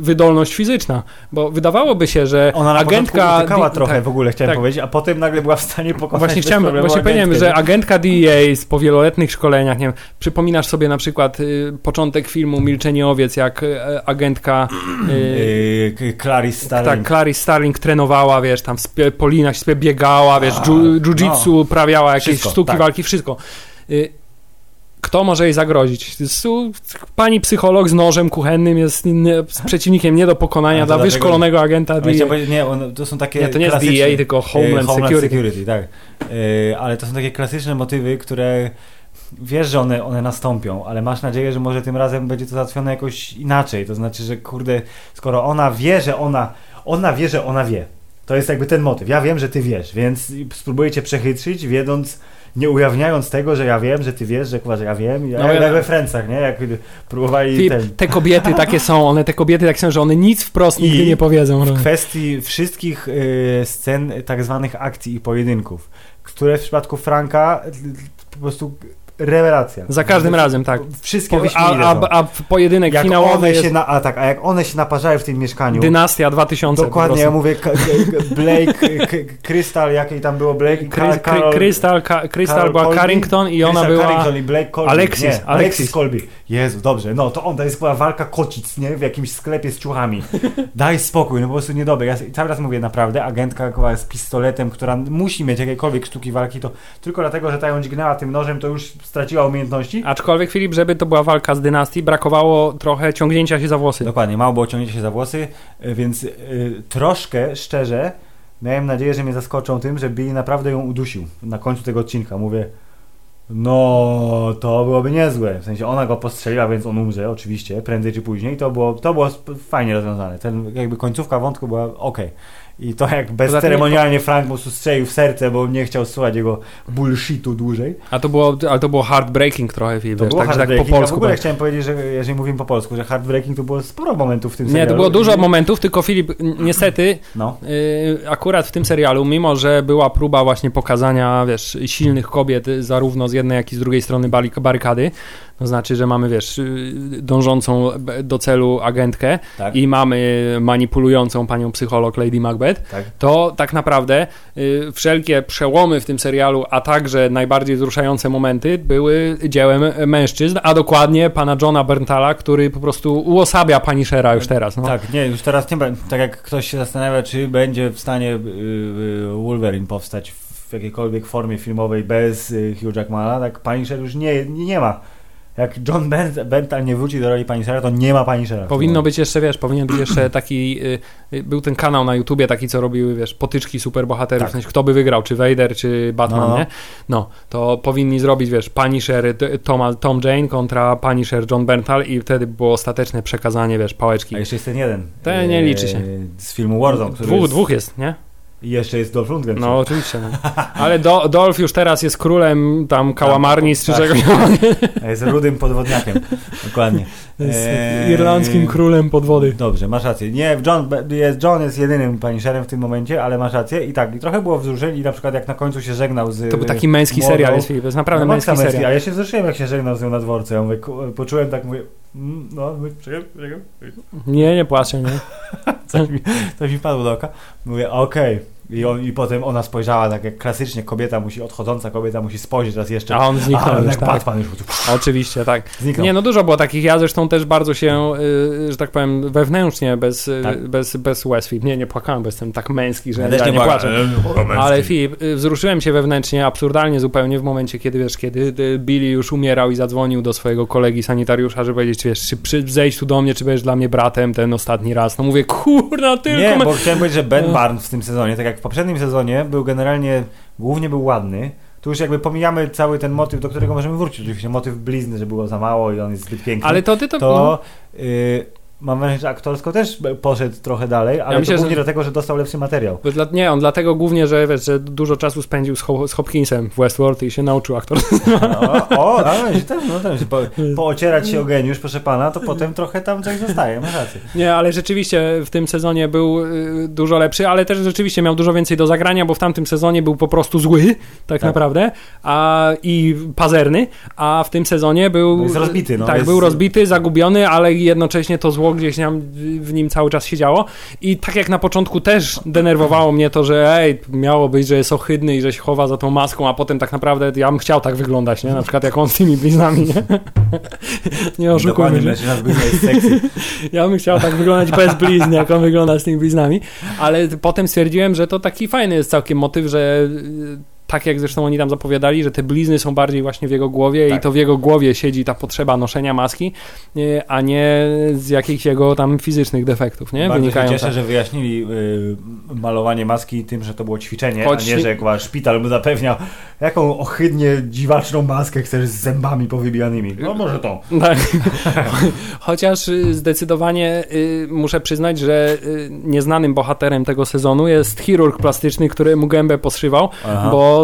[SPEAKER 2] wydolność fizyczna, bo wydawałoby się, że
[SPEAKER 1] Ona na
[SPEAKER 2] agentka... di-
[SPEAKER 1] trochę
[SPEAKER 2] tak,
[SPEAKER 1] w ogóle, chciałem
[SPEAKER 2] tak.
[SPEAKER 1] powiedzieć, a potem nagle była w stanie pokonać
[SPEAKER 2] Właśnie chciałem,
[SPEAKER 1] problemu
[SPEAKER 2] właśnie powiedziałem, że agentka DEA z- po wieloletnich szkoleniach, nie wiem, przypominasz sobie na przykład y, początek filmu Milczenie owiec, jak y, agentka y,
[SPEAKER 1] Yy, Clarice Starling.
[SPEAKER 2] tak, Clarice Starling trenowała, wiesz, tam spie- po linach sobie biegała, wiesz, jiu- jiu-jitsu, uprawiała jakieś
[SPEAKER 1] Wszystko,
[SPEAKER 2] sztuki
[SPEAKER 1] tak.
[SPEAKER 2] walki, wszystko. Y, kto może jej zagrozić? Pani psycholog z nożem kuchennym jest przeciwnikiem nie do pokonania dla wyszkolonego agenta DEA.
[SPEAKER 1] powiedzieć, nie, one, to są takie
[SPEAKER 2] Nie, to nie jest DEA, tylko Homeland,
[SPEAKER 1] yy,
[SPEAKER 2] Security.
[SPEAKER 1] Security, tak. Yy, ale to są takie klasyczne motywy, które wiesz, że one, one nastąpią, ale masz nadzieję, że może tym razem będzie to załatwione jakoś inaczej. To znaczy, że kurde, skoro ona wie, że ona, ona wie, że ona wie. To jest jakby ten motyw. Ja wiem, że ty wiesz, więc spróbuję cię przechytrzyć, wiedząc, nie ujawniając tego, że ja wiem, że ty wiesz, że, kurwa, że ja wiem. Ja,
[SPEAKER 2] No ja-
[SPEAKER 1] jak we Francach, nie? Jak próbowali
[SPEAKER 2] Filip,
[SPEAKER 1] ten...
[SPEAKER 2] te kobiety takie są, one te kobiety tak są, że one nic wprost
[SPEAKER 1] I
[SPEAKER 2] nigdy nie powiedzą.
[SPEAKER 1] w kwestii wszystkich y, scen tak zwanych akcji i pojedynków, które w przypadku Franka y, po prostu rewelacja.
[SPEAKER 2] Za każdym razem, tak.
[SPEAKER 1] Wszystkie wyśmienite
[SPEAKER 2] a, a, a pojedynek
[SPEAKER 1] jak
[SPEAKER 2] finałowy
[SPEAKER 1] one
[SPEAKER 2] jest
[SPEAKER 1] się na, a tak, a jak one się naparzały w tym mieszkaniu.
[SPEAKER 2] Dynastia 2000
[SPEAKER 1] Dokładnie, ja mówię Blake, K- Crystal, jakiej tam było Blake,
[SPEAKER 2] Kry,
[SPEAKER 1] Ka-
[SPEAKER 2] kry,
[SPEAKER 1] Karol-
[SPEAKER 2] Crystal, Ka, Crystal
[SPEAKER 1] Karol
[SPEAKER 2] była? Carrington i ona była...
[SPEAKER 1] Carrington i Blake Colby.
[SPEAKER 2] Alexis,
[SPEAKER 1] nie,
[SPEAKER 2] Alexis.
[SPEAKER 1] Alexis Colby. Jezu, dobrze, no to on, to jest była walka kocic, nie? W jakimś sklepie z ciuchami. [LAUGHS] Daj spokój, no po prostu niedobre. Ja cały raz mówię, naprawdę, agentka kurwa, z pistoletem, która musi mieć jakiekolwiek sztuki walki, to tylko dlatego, że ta ją dźgnęła tym nożem, to już straciła umiejętności.
[SPEAKER 2] Aczkolwiek, Filip, żeby to była walka z dynastii, brakowało trochę ciągnięcia się za włosy.
[SPEAKER 1] Dokładnie, mało było ciągnięcia się za włosy, y, więc y, troszkę, szczerze, miałem nadzieję, że mnie zaskoczą tym, że Billy naprawdę ją udusił na końcu tego odcinka. Mówię, no to byłoby niezłe. W sensie ona go postrzeliła, więc on umrze oczywiście, prędzej czy później. To było, to było fajnie rozwiązane. Ten jakby końcówka wątku była ok. I to jak bezceremonialnie Frank prostu strzelił w serce, bo nie chciał słuchać jego bullshitu dłużej.
[SPEAKER 2] A to było, ale to było heartbreaking trochę, Filip,
[SPEAKER 1] To
[SPEAKER 2] wiesz,
[SPEAKER 1] było
[SPEAKER 2] tak, tak po
[SPEAKER 1] heartbreaking. Ja w
[SPEAKER 2] polsku.
[SPEAKER 1] ogóle chciałem powiedzieć, że jeżeli mówimy po polsku, że heartbreaking to było sporo momentów w tym
[SPEAKER 2] Nie,
[SPEAKER 1] serialu.
[SPEAKER 2] to było dużo momentów, tylko Filip, niestety,
[SPEAKER 1] No.
[SPEAKER 2] Yy, akurat w tym serialu, mimo że była próba właśnie pokazania, wiesz, silnych kobiet y, zarówno z jednej, jak i z drugiej strony barykady, to znaczy, że mamy, wiesz, dążącą do celu agentkę
[SPEAKER 1] Tak.
[SPEAKER 2] i mamy manipulującą panią psycholog Lady Macbeth,
[SPEAKER 1] Tak.
[SPEAKER 2] to tak naprawdę y, wszelkie przełomy w tym serialu, a także najbardziej wzruszające momenty były dziełem mężczyzn, a dokładnie pana Johna Berntala, który po prostu uosabia pani Shera już teraz. No.
[SPEAKER 1] Tak, nie, już teraz nie. Tak jak ktoś się zastanawia, czy będzie w stanie y, y, Wolverine powstać w jakiejkolwiek formie filmowej bez y, Hugh Jackmana, tak Punisher już nie, nie ma. Jak John Bent, Bental nie wróci do roli Punishera, to nie ma Punishera.
[SPEAKER 2] Powinno być jeszcze, wiesz, powinien być jeszcze taki, y, y, był ten kanał na YouTubie taki, co robiły, wiesz, potyczki superbohaterów,
[SPEAKER 1] Tak.
[SPEAKER 2] w sensie kto by wygrał, czy Vader, czy Batman,
[SPEAKER 1] No,
[SPEAKER 2] nie? No, to powinni zrobić, wiesz, Punisher T- Toma, Tom Jane kontra Punisher John Berntal i wtedy było ostateczne przekazanie, wiesz, pałeczki.
[SPEAKER 1] A jeszcze jest ten jeden.
[SPEAKER 2] Ten nie
[SPEAKER 1] y,
[SPEAKER 2] liczy się.
[SPEAKER 1] Z filmu Warzone, który
[SPEAKER 2] Dwóch,
[SPEAKER 1] jest,
[SPEAKER 2] dwóch jest, nie?
[SPEAKER 1] I jeszcze jest Dolph Lundgren.
[SPEAKER 2] No, oczywiście. No. [LAUGHS] Ale Do, Dolph już teraz jest królem tam Kałamarnis, czy
[SPEAKER 1] tak.
[SPEAKER 2] czegoś.
[SPEAKER 1] A Jest rudym podwodniakiem. Dokładnie. [LAUGHS]
[SPEAKER 2] Jest
[SPEAKER 1] Eee,
[SPEAKER 2] irlandzkim królem podwody.
[SPEAKER 1] Dobrze, masz rację. Nie, John jest, John jest jedynym Punisherem w tym momencie, ale masz rację. I tak, i trochę było wzruszeni, na przykład jak na końcu się żegnał z...
[SPEAKER 2] To był taki męski
[SPEAKER 1] młodą-
[SPEAKER 2] serial, jest Filip, to jest naprawdę
[SPEAKER 1] no,
[SPEAKER 2] męski
[SPEAKER 1] męski,
[SPEAKER 2] serial.
[SPEAKER 1] ale ja się wzruszyłem, jak się żegnał z nią na dworce. Ja mówię, poczułem tak, mówię, mm, no, mówię, czekaj, czekaj,
[SPEAKER 2] Nie, nie płaczę, nie? [LAUGHS]
[SPEAKER 1] coś mi, coś mi padło do oka. Mówię, okej, I, on, I potem ona spojrzała tak jak klasycznie kobieta musi, odchodząca kobieta musi spojrzeć raz jeszcze.
[SPEAKER 2] A on zniknął
[SPEAKER 1] A,
[SPEAKER 2] już,
[SPEAKER 1] jak
[SPEAKER 2] tak.
[SPEAKER 1] Batman już
[SPEAKER 2] Oczywiście, tak.
[SPEAKER 1] zniknął.
[SPEAKER 2] Nie, no dużo było takich. Ja zresztą też bardzo się, y, że tak powiem, wewnętrznie bez, y,
[SPEAKER 1] Tak.
[SPEAKER 2] bez, bez Filip. Nie, nie płakałem, bo jestem tak męski, że
[SPEAKER 1] Ja
[SPEAKER 2] ja, nie,
[SPEAKER 1] nie
[SPEAKER 2] płaczę. Ale Filip, y, wzruszyłem się wewnętrznie, absurdalnie zupełnie w momencie, kiedy wiesz, kiedy y, Billy już umierał i zadzwonił do swojego kolegi sanitariusza, żeby powiedzieć, czy wiesz, czy przy, zejść tu do mnie, czy będziesz dla mnie bratem ten ostatni raz. No mówię, kurna, tylko...
[SPEAKER 1] Nie, bo chciałem powiedzieć, że Ben. Barnes w tym sezonie, tak jak w poprzednim sezonie, był generalnie, głównie był ładny. Tu już jakby pomijamy cały ten motyw, do którego możemy wrócić. Oczywiście motyw blizny, że było za mało i on jest zbyt piękny.
[SPEAKER 2] Ale to ty to... no,
[SPEAKER 1] to y, mam wrażenie, że aktorsko też poszedł trochę dalej, ale
[SPEAKER 2] myślę,
[SPEAKER 1] to głównie
[SPEAKER 2] że-
[SPEAKER 1] dlatego, że dostał lepszy materiał.
[SPEAKER 2] Dla, nie, on dlatego głównie, że, wiesz, że dużo czasu spędził z, Ho- z Hopkinsem w Westworld i się nauczył aktor.
[SPEAKER 1] O, o [LAUGHS] a, że też, no też, po, poocierać się o geniusz, proszę pana, to potem trochę tam coś zostaje, masz rację.
[SPEAKER 2] Nie, ale rzeczywiście w tym sezonie był y, dużo lepszy, ale też rzeczywiście miał dużo więcej do zagrania, bo w tamtym sezonie był po prostu zły, tak,
[SPEAKER 1] Tak.
[SPEAKER 2] naprawdę, a, i pazerny, a w tym sezonie był...
[SPEAKER 1] No jest rozbity, no,
[SPEAKER 2] tak,
[SPEAKER 1] jest-
[SPEAKER 2] był rozbity, zagubiony, ale jednocześnie to zło gdzieś tam w- nim cały czas siedziało i tak jak na początku też denerwowało mnie to, że ej, miało być, że jest ohydny i że się chowa za tą maską, a potem tak naprawdę ja bym chciał tak wyglądać, nie? Na przykład jak on z tymi bliznami, nie? [LAUGHS] nie oszukujmy
[SPEAKER 1] Dokładnie. [LAUGHS]
[SPEAKER 2] Ja bym chciał tak wyglądać bez blizn, jak on wygląda z tymi bliznami, ale potem stwierdziłem, że to taki fajny jest całkiem motyw, że tak jak zresztą oni tam zapowiadali, że te blizny są bardziej właśnie w jego głowie
[SPEAKER 1] Tak.
[SPEAKER 2] i to w jego głowie siedzi ta potrzeba noszenia maski, y, a nie z jakichś jego tam fizycznych defektów, nie?
[SPEAKER 1] Bardzo się cieszę, że wyjaśnili y, malowanie maski tym, że to było ćwiczenie,
[SPEAKER 2] Choć-
[SPEAKER 1] a nie, że chyba szpital mu zapewniał, jaką ohydnie dziwaczną maskę chcesz z zębami powybijanymi. No może to.
[SPEAKER 2] Tak. [LAUGHS] Chociaż y, zdecydowanie y, muszę przyznać, że y, nieznanym bohaterem tego sezonu jest chirurg plastyczny, który mu gębę poszywał, bo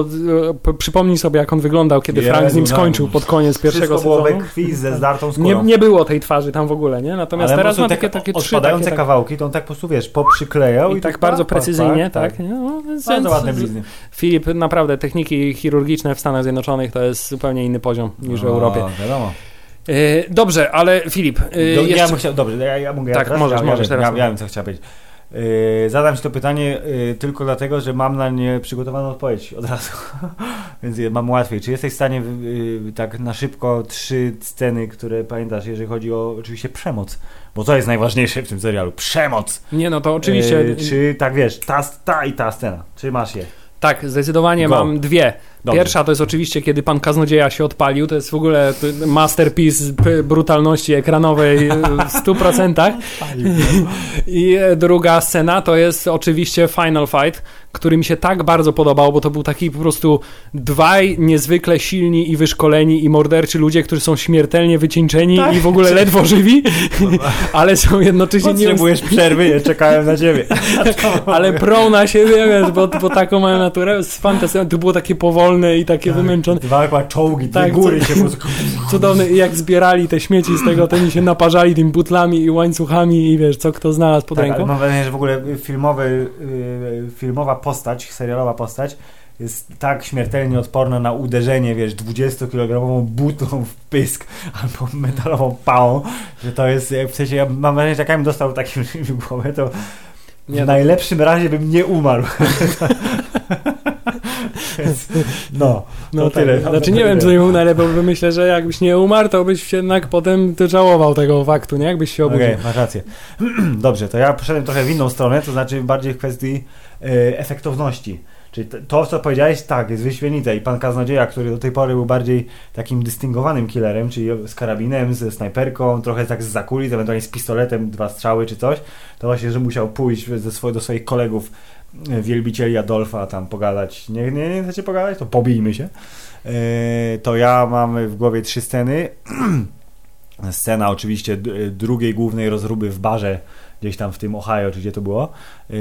[SPEAKER 2] przypomnij sobie, jak on wyglądał, kiedy
[SPEAKER 1] Jezu,
[SPEAKER 2] Frank z nim
[SPEAKER 1] no.
[SPEAKER 2] skończył pod koniec pierwszego
[SPEAKER 1] Wszystko było
[SPEAKER 2] sezonu.
[SPEAKER 1] krwi ze [LAUGHS] zdartą skórą.
[SPEAKER 2] Nie, nie było tej twarzy tam w ogóle, nie? Natomiast
[SPEAKER 1] Ale
[SPEAKER 2] teraz ma takie, takie trzy
[SPEAKER 1] odpadające
[SPEAKER 2] takie, tak,
[SPEAKER 1] kawałki, to on tak po prostu, wiesz, poprzyklejał
[SPEAKER 2] i
[SPEAKER 1] i,
[SPEAKER 2] tak bardzo precyzyjnie, tak. No, więc-
[SPEAKER 1] Bardzo ładne blizny.
[SPEAKER 2] Filip, naprawdę techniki chirurgiczne w Stanach Zjednoczonych to jest zupełnie inny poziom niż w Europie.
[SPEAKER 1] No, wiadomo.
[SPEAKER 2] Y, Dobrze, ale Filip, y,
[SPEAKER 1] Do, ja
[SPEAKER 2] jeszcze...
[SPEAKER 1] bym chciał, dobrze, ja, ja mogę ja
[SPEAKER 2] Tak,
[SPEAKER 1] teraz?
[SPEAKER 2] możesz,
[SPEAKER 1] ja,
[SPEAKER 2] możesz
[SPEAKER 1] ja,
[SPEAKER 2] teraz.
[SPEAKER 1] Ja, ja wiem, co chciałem powiedzieć. Yy, zadam Ci to pytanie yy, tylko dlatego, że mam na nie przygotowaną odpowiedź od razu, [LAUGHS] więc mam łatwiej. Czy jesteś w stanie yy, tak na szybko trzy sceny, które pamiętasz, jeżeli chodzi o oczywiście przemoc, bo to jest najważniejsze w tym serialu, przemoc.
[SPEAKER 2] Nie, no to oczywiście...
[SPEAKER 1] Yy, czy tak wiesz, ta, ta i ta scena, czy masz je?
[SPEAKER 2] Tak, zdecydowanie
[SPEAKER 1] Go.
[SPEAKER 2] mam dwie.
[SPEAKER 1] Dobrze.
[SPEAKER 2] Pierwsza to jest oczywiście, kiedy pan kaznodzieja się odpalił. To jest w ogóle masterpiece brutalności ekranowej w 100%. I druga scena to jest oczywiście Final Fight, który mi się tak bardzo podobał, bo to był taki po prostu dwaj niezwykle silni i wyszkoleni i morderczy ludzie, którzy są śmiertelnie wycieńczeni
[SPEAKER 1] Tak.
[SPEAKER 2] i w ogóle ledwo żywi, ale są jednocześnie nie
[SPEAKER 1] Potrzebujesz przerwy, ja czekałem na Ciebie. [LAUGHS]
[SPEAKER 2] ale prą na siebie, wiesz, bo, bo taką mają naturę, jest fantastyczne, to było takie powolne i takie wymęczone,
[SPEAKER 1] Dwa czołgi,
[SPEAKER 2] Tak,
[SPEAKER 1] tak, góry się po [LAUGHS]
[SPEAKER 2] cudowne i jak zbierali te śmieci z tego, to oni się naparzali tymi butlami i łańcuchami i wiesz, co kto znalazł pod
[SPEAKER 1] Tak,
[SPEAKER 2] ręką.
[SPEAKER 1] mam wrażenie, że w ogóle filmowy, yy, filmowa postać, serialowa postać jest tak śmiertelnie odporna na uderzenie, wiesz, 20-kilogramową butlą w pysk albo metalową pałą, że to jest, jak w sensie, ja mam wrażenie, że jak ja bym dostał takim [LAUGHS] głowę, to w
[SPEAKER 2] no.
[SPEAKER 1] najlepszym razie bym nie umarł. [LAUGHS] No,
[SPEAKER 2] No
[SPEAKER 1] to
[SPEAKER 2] tak.
[SPEAKER 1] tyle.
[SPEAKER 2] Znaczy nie wiem, co nie był najlepiej, bo myślę, że jakbyś nie umarł, to byś jednak potem ty żałował tego faktu, nie? Jakbyś się obudził.
[SPEAKER 1] Okej, masz rację. [CLEARS THROAT] Dobrze, to ja poszedłem trochę w inną stronę, to znaczy bardziej w kwestii e, efektowności. Czyli to, co powiedziałeś, tak, jest wyśmienite i pan Kaznodzieja, który do tej pory był bardziej takim dystyngowanym killerem, czyli z karabinem, ze snajperką, trochę tak z zakuli, ewentualnie z pistoletem, dwa strzały czy coś, to właśnie, że musiał pójść ze swo- do swoich kolegów wielbicieli Adolfa tam pogadać. Nie, nie, nie chcecie pogadać? To pobijmy się. E, to ja mam w głowie trzy sceny. [CLEARS THROAT] Scena oczywiście drugiej głównej rozruby w barze, gdzieś tam w tym Ohio, czy gdzie to było. Yy,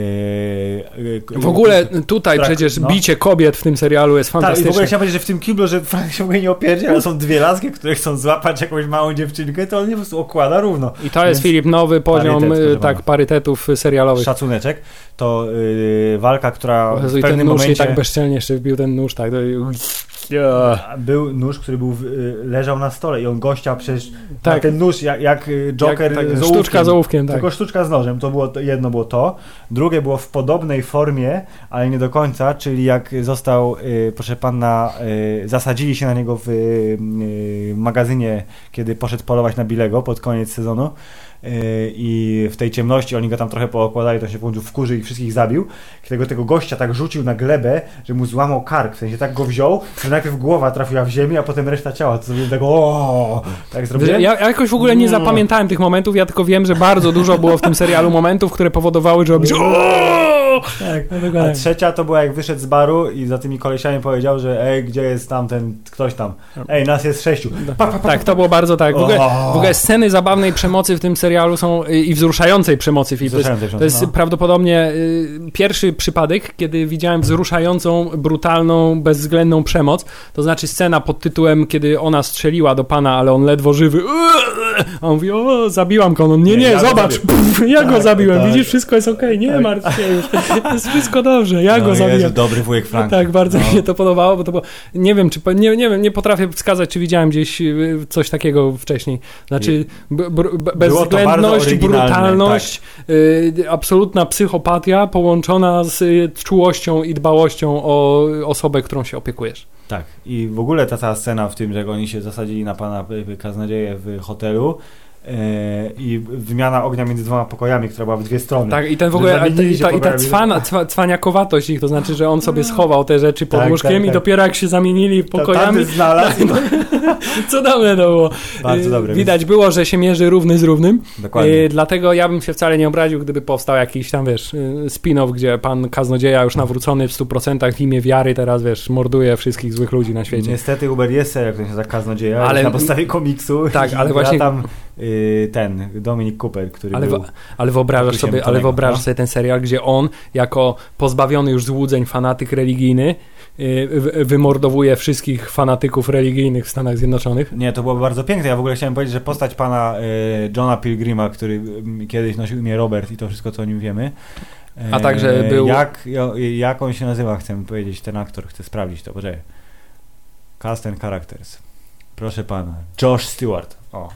[SPEAKER 1] yy,
[SPEAKER 2] W ogóle tutaj
[SPEAKER 1] Tak,
[SPEAKER 2] przecież
[SPEAKER 1] no.
[SPEAKER 2] bicie kobiet w tym serialu jest
[SPEAKER 1] tak, i w ogóle
[SPEAKER 2] fantastyczne.
[SPEAKER 1] chciałem powiedzieć, że w tym kiblu, że Frank się ogóle nie opierdzie, ale są dwie laski, które chcą złapać jakąś małą dziewczynkę, to on je po prostu okłada równo.
[SPEAKER 2] I to jest,
[SPEAKER 1] Więc
[SPEAKER 2] Filip, nowy poziom
[SPEAKER 1] parytet,
[SPEAKER 2] y, tak, parytetów serialowych.
[SPEAKER 1] Szacuneczek. To yy, walka, która
[SPEAKER 2] Jezu,
[SPEAKER 1] w
[SPEAKER 2] i ten
[SPEAKER 1] pewnym
[SPEAKER 2] nóż
[SPEAKER 1] momencie...
[SPEAKER 2] tak bezczelnie jeszcze wbił ten nóż, tak. To...
[SPEAKER 1] Był nóż, który był, y, leżał na stole i on gościa przecież
[SPEAKER 2] Tak.
[SPEAKER 1] na ten nóż jak, jak y, Joker
[SPEAKER 2] Jak, tak,
[SPEAKER 1] z
[SPEAKER 2] sztuczka z ołówkiem, tak.
[SPEAKER 1] Tylko sztuczka z nożem, to było to, jedno było to, drugie było w podobnej formie, ale nie do końca, czyli jak został, y, proszę pana, y, zasadzili się na niego w magazynie, kiedy poszedł polować na Bilego pod koniec sezonu y, i w tej ciemności oni go tam trochę pookładali, to się w wkurzy i wszystkich zabił. Tego, tego gościa tak rzucił na glebę, że mu złamał kark, w sensie tak go wziął, że najpierw głowa trafiła w ziemię, a potem reszta ciała, to sobie tego o, tak zrobiłem.
[SPEAKER 2] Ja, ja jakoś w ogóle nie
[SPEAKER 1] No.
[SPEAKER 2] zapamiętałem tych momentów, ja tylko wiem, że bardzo dużo było w tym serialu momentów, które powodowały, że robisz [LAUGHS]
[SPEAKER 1] Tak.
[SPEAKER 2] No
[SPEAKER 1] A
[SPEAKER 2] dokładnie.
[SPEAKER 1] trzecia to była jak wyszedł z baru i za tymi kolesiami powiedział, że ej, gdzie jest tam ten ktoś tam? Ej, nas jest sześciu.
[SPEAKER 2] Tak, to było bardzo tak. W ogóle, w ogóle sceny zabawnej przemocy w tym serialu są y, i wzruszającej przemocy. Filip. To jest, to jest
[SPEAKER 1] książki,
[SPEAKER 2] prawdopodobnie y, pierwszy przypadek, kiedy widziałem wzruszającą, brutalną, bezwzględną przemoc. To znaczy scena pod tytułem, kiedy ona strzeliła do pana, ale on ledwo żywy. A on mówi, o, zabiłam go. On, nie,
[SPEAKER 1] Nie,
[SPEAKER 2] nie,
[SPEAKER 1] ja go
[SPEAKER 2] zobacz. Pff, [LAUGHS] ja go
[SPEAKER 1] Tak,
[SPEAKER 2] zabiłem.
[SPEAKER 1] tak.
[SPEAKER 2] Widzisz, wszystko jest okej, nie
[SPEAKER 1] Tak.
[SPEAKER 2] martw się już. [LAUGHS] Jest wszystko dobrze, ja
[SPEAKER 1] no.
[SPEAKER 2] go.
[SPEAKER 1] Jezu, dobry wujek Frank.
[SPEAKER 2] Tak, bardzo
[SPEAKER 1] No.
[SPEAKER 2] mi się to podobało, bo to było, nie wiem, czy, nie, nie wiem, nie potrafię wskazać, czy widziałem gdzieś y, coś takiego wcześniej. Znaczy, b, b, bezwzględność,
[SPEAKER 1] oryginalne, tak.
[SPEAKER 2] brutalność, y, absolutna psychopatia połączona z y, czułością i dbałością o osobę, którą się opiekujesz.
[SPEAKER 1] Tak. I w ogóle ta cała scena w tym, że oni się zasadzili na pana y, Kaznodzieję w hotelu i wymiana ognia między dwoma pokojami, która była w dwie strony.
[SPEAKER 2] Tak, i ten w ogóle, a, i ta, i ta cwana, cwa, cwaniakowatość ich, to znaczy, że on sobie schował te rzeczy pod
[SPEAKER 1] Tak,
[SPEAKER 2] łóżkiem
[SPEAKER 1] tak,
[SPEAKER 2] i
[SPEAKER 1] tak.
[SPEAKER 2] dopiero jak się zamienili
[SPEAKER 1] To
[SPEAKER 2] pokojami,
[SPEAKER 1] tamten znalazł.
[SPEAKER 2] cudowne to było.
[SPEAKER 1] Bardzo
[SPEAKER 2] Y,
[SPEAKER 1] dobre.
[SPEAKER 2] Widać było, że się mierzy równy z równym.
[SPEAKER 1] Więc, dokładnie.
[SPEAKER 2] Y, dlatego ja bym się wcale nie obraził, gdyby powstał jakiś tam, wiesz, y, spin-off, gdzie pan kaznodzieja już nawrócony w 100% w imię wiary teraz, wiesz, morduje wszystkich złych ludzi na świecie.
[SPEAKER 1] Niestety Uber jest serial, który się nazywa Kaznodzieja,
[SPEAKER 2] Ale-
[SPEAKER 1] na podstawie komiksu.
[SPEAKER 2] Tak, [LAUGHS]
[SPEAKER 1] I
[SPEAKER 2] ale właśnie-
[SPEAKER 1] tam y, ten, Dominik Cooper, który
[SPEAKER 2] Ale,
[SPEAKER 1] był...
[SPEAKER 2] ale wyobrażasz sobie, ale wyobrażasz
[SPEAKER 1] no.
[SPEAKER 2] sobie ten serial, gdzie on, jako pozbawiony już złudzeń fanatyk religijny, y, wy- wymordowuje wszystkich fanatyków religijnych w Stanach Zjednoczonych.
[SPEAKER 1] Nie, to było bardzo piękne. Ja w ogóle chciałem powiedzieć, że postać pana y, Johna Pilgrima, który y, kiedyś nosił imię Robert i to wszystko, co o nim wiemy. y,
[SPEAKER 2] A także był-
[SPEAKER 1] Jak, jak on się nazywa, chcę powiedzieć, ten aktor, chcę sprawdzić to, poczekaj. Cast and Characters. Proszę pana. Josh Stewart. O.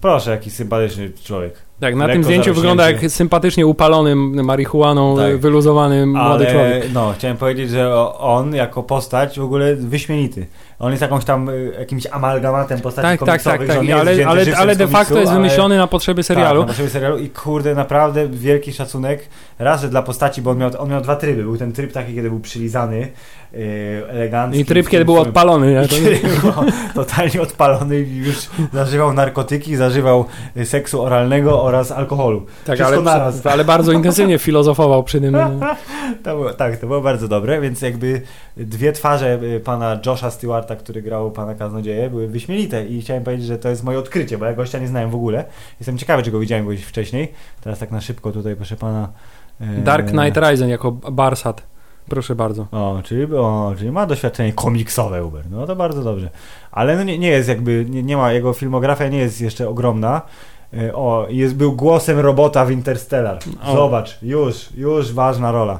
[SPEAKER 1] Proszę, jaki sympatyczny człowiek.
[SPEAKER 2] Tak, na tym zdjęciu wygląda jak sympatycznie upalonym marihuaną,
[SPEAKER 1] Tak.
[SPEAKER 2] wyluzowany młody
[SPEAKER 1] Ale,
[SPEAKER 2] człowiek.
[SPEAKER 1] no, chciałem powiedzieć, że on jako postać w ogóle wyśmienity. On jest jakąś tam y, jakimś amalgamatem postaci
[SPEAKER 2] Tak, tak, tak, tak. Ale, ale, ale de facto
[SPEAKER 1] komiksu,
[SPEAKER 2] jest
[SPEAKER 1] ale-
[SPEAKER 2] wymyślony na potrzeby serialu.
[SPEAKER 1] Tak, na potrzeby serialu i kurde, naprawdę wielki szacunek. Raz, że dla postaci, bo on miał, on miał dwa tryby. Był ten tryb taki, kiedy był przylizany, yy, elegancki.
[SPEAKER 2] I tryb, kiedy był odpalony.
[SPEAKER 1] I kiedy był totalnie odpalony i już zażywał narkotyki, zażywał seksu oralnego oraz alkoholu.
[SPEAKER 2] Tak,
[SPEAKER 1] Wszystko
[SPEAKER 2] ale, ale bardzo intensywnie [LAUGHS] filozofował przy tym. no.
[SPEAKER 1] To było, tak, to było bardzo dobre, więc jakby dwie twarze y, pana Josha Stewarta, który grał pana Kaznodzieję, były wyśmienite i chciałem powiedzieć, że to jest moje odkrycie, bo ja gościa nie znałem w ogóle. Jestem ciekawy, czy go widziałem gdzieś wcześniej. Teraz tak na szybko tutaj, proszę pana... e,
[SPEAKER 2] Dark Knight Rising jako Barsat. Proszę bardzo.
[SPEAKER 1] O, czyli, o, czyli ma doświadczenie komiksowe Uber. No to bardzo dobrze. Ale no nie, nie jest jakby, nie, nie ma, jego filmografia nie jest jeszcze ogromna. E, O, jest, był głosem robota w Interstellar. Zobacz, już, już ważna rola.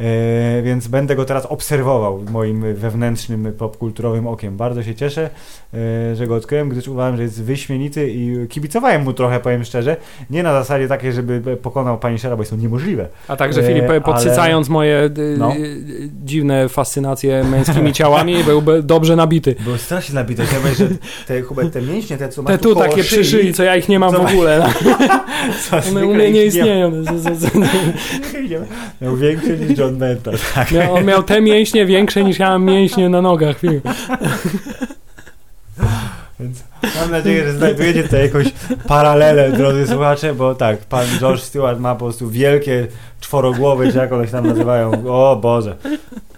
[SPEAKER 1] E, więc będę go teraz obserwował moim wewnętrznym popkulturowym okiem. Bardzo się cieszę, e, że go odkryłem, gdyż uważam, że jest wyśmienity i kibicowałem mu trochę, powiem szczerze. Nie na zasadzie takiej, żeby pokonał Punishera, bo jest to niemożliwe.
[SPEAKER 2] A także
[SPEAKER 1] E,
[SPEAKER 2] Filip,
[SPEAKER 1] ale-
[SPEAKER 2] podsycając moje y,
[SPEAKER 1] No.
[SPEAKER 2] dziwne fascynacje męskimi ciałami, [LAUGHS] byłby dobrze nabity.
[SPEAKER 1] Było strasznie nabite. Chciałem powiedzieć, że te, Hubert, te mięśnie, te co masz
[SPEAKER 2] Te tu
[SPEAKER 1] koło
[SPEAKER 2] takie przy szyi, co ja ich nie mam w
[SPEAKER 1] Zobacz.
[SPEAKER 2] ogóle. [LAUGHS]
[SPEAKER 1] co
[SPEAKER 2] One u mnie nie istnieją. [LAUGHS]
[SPEAKER 1] Ma. Miał większy niż John [LAUGHS] Tak.
[SPEAKER 2] Miał, on miał te mięśnie większe niż ja mam mięśnie na nogach.
[SPEAKER 1] Więc mam nadzieję, że znajdujecie tutaj jakąś paralelę, drodzy słuchacze, bo tak, pan George Stewart ma po prostu wielkie czworogłowy, czy jak one się tam nazywają. O Boże.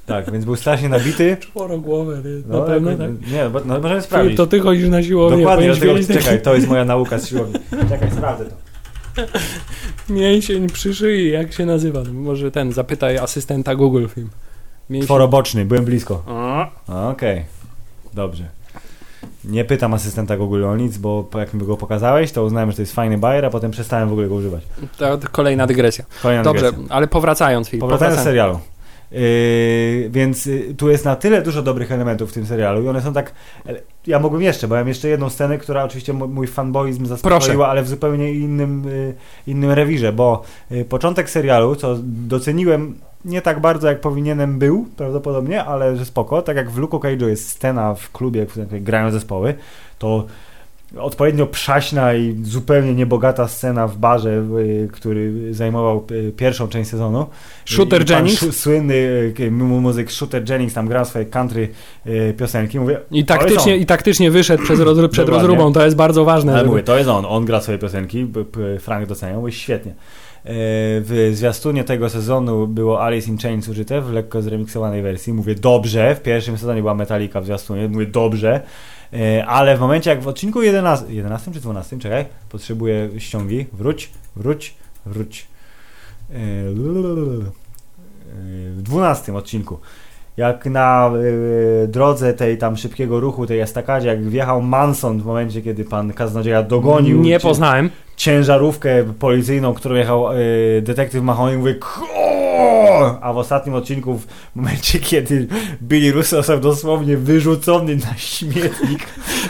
[SPEAKER 1] Tak, więc był strasznie nabity.
[SPEAKER 2] Czworogłowe, ty,
[SPEAKER 1] No,
[SPEAKER 2] na pewno tak.
[SPEAKER 1] Nie, bo, no, możemy sprawdzić.
[SPEAKER 2] to ty chodzisz na siłownię.
[SPEAKER 1] Dokładnie, dlatego,
[SPEAKER 2] wiedzieć,
[SPEAKER 1] czekaj, to jest moja nauka z siłowni. Czekaj, sprawdzę to. [LAUGHS]
[SPEAKER 2] Mięsień przy szyi, jak się nazywa? Może ten, zapytaj asystenta Google Film. Mięsień...
[SPEAKER 1] Czworoboczny, byłem blisko. Okej, dobrze. Nie pytam asystenta Google o nic, bo jak mi go pokazałeś, to uznałem, że to jest fajny bajer, a potem przestałem w ogóle go używać.
[SPEAKER 2] To kolejna dygresja.
[SPEAKER 1] Kolejna
[SPEAKER 2] Dobrze,
[SPEAKER 1] dygresja.
[SPEAKER 2] ale powracając, Filip.
[SPEAKER 1] Powracając do serialu. Yy, więc y, tu jest na tyle dużo dobrych elementów w tym serialu i one są tak. Ja mogłem jeszcze, bo mam jeszcze jedną scenę, która oczywiście mój fanboizm zaspokoiła, ale w zupełnie innym, y, innym rewirze, bo y, początek serialu, co doceniłem nie tak bardzo jak powinienem był, prawdopodobnie, ale że spoko. Tak jak w Luke Cage'u jest scena w klubie, w którym grają zespoły, to odpowiednio przaśna i zupełnie niebogata scena w barze, y, który zajmował y, pierwszą część sezonu.
[SPEAKER 2] Shooter Jennings.
[SPEAKER 1] Słynny y, mu- muzyk Shooter Jennings tam grał swoje country piosenki. Mówię,
[SPEAKER 2] I taktycznie, i taktycznie wyszedł przed, rozru- przed
[SPEAKER 1] Dokładnie.
[SPEAKER 2] rozróbą, to jest bardzo ważne.
[SPEAKER 1] Ale
[SPEAKER 2] żeby-
[SPEAKER 1] mówię, to jest on, on gra swoje piosenki, Frank doceniał, mówię, świetnie. W zwiastunie tego sezonu było Alice in Chains użyte w lekko zremiksowanej wersji. Mówię, dobrze, w pierwszym sezonie była Metallica w zwiastunie, mówię, dobrze, ale w momencie jak w odcinku 11, 11 czy 12, czekaj, potrzebuję ściągi, wróć, wróć, wróć. E. E, W 12 odcinku jak na e, drodze tej tam szybkiego ruchu, tej estakadzie, jak wjechał Manson w momencie, kiedy pan kaznodzieja dogonił
[SPEAKER 2] Nie poznałem.
[SPEAKER 1] Ciężarówkę policyjną, którą jechał e, detektyw Mahoney, mówię a w ostatnim odcinku, w momencie, kiedy Billy Russo został dosłownie wyrzucony na śmietnik,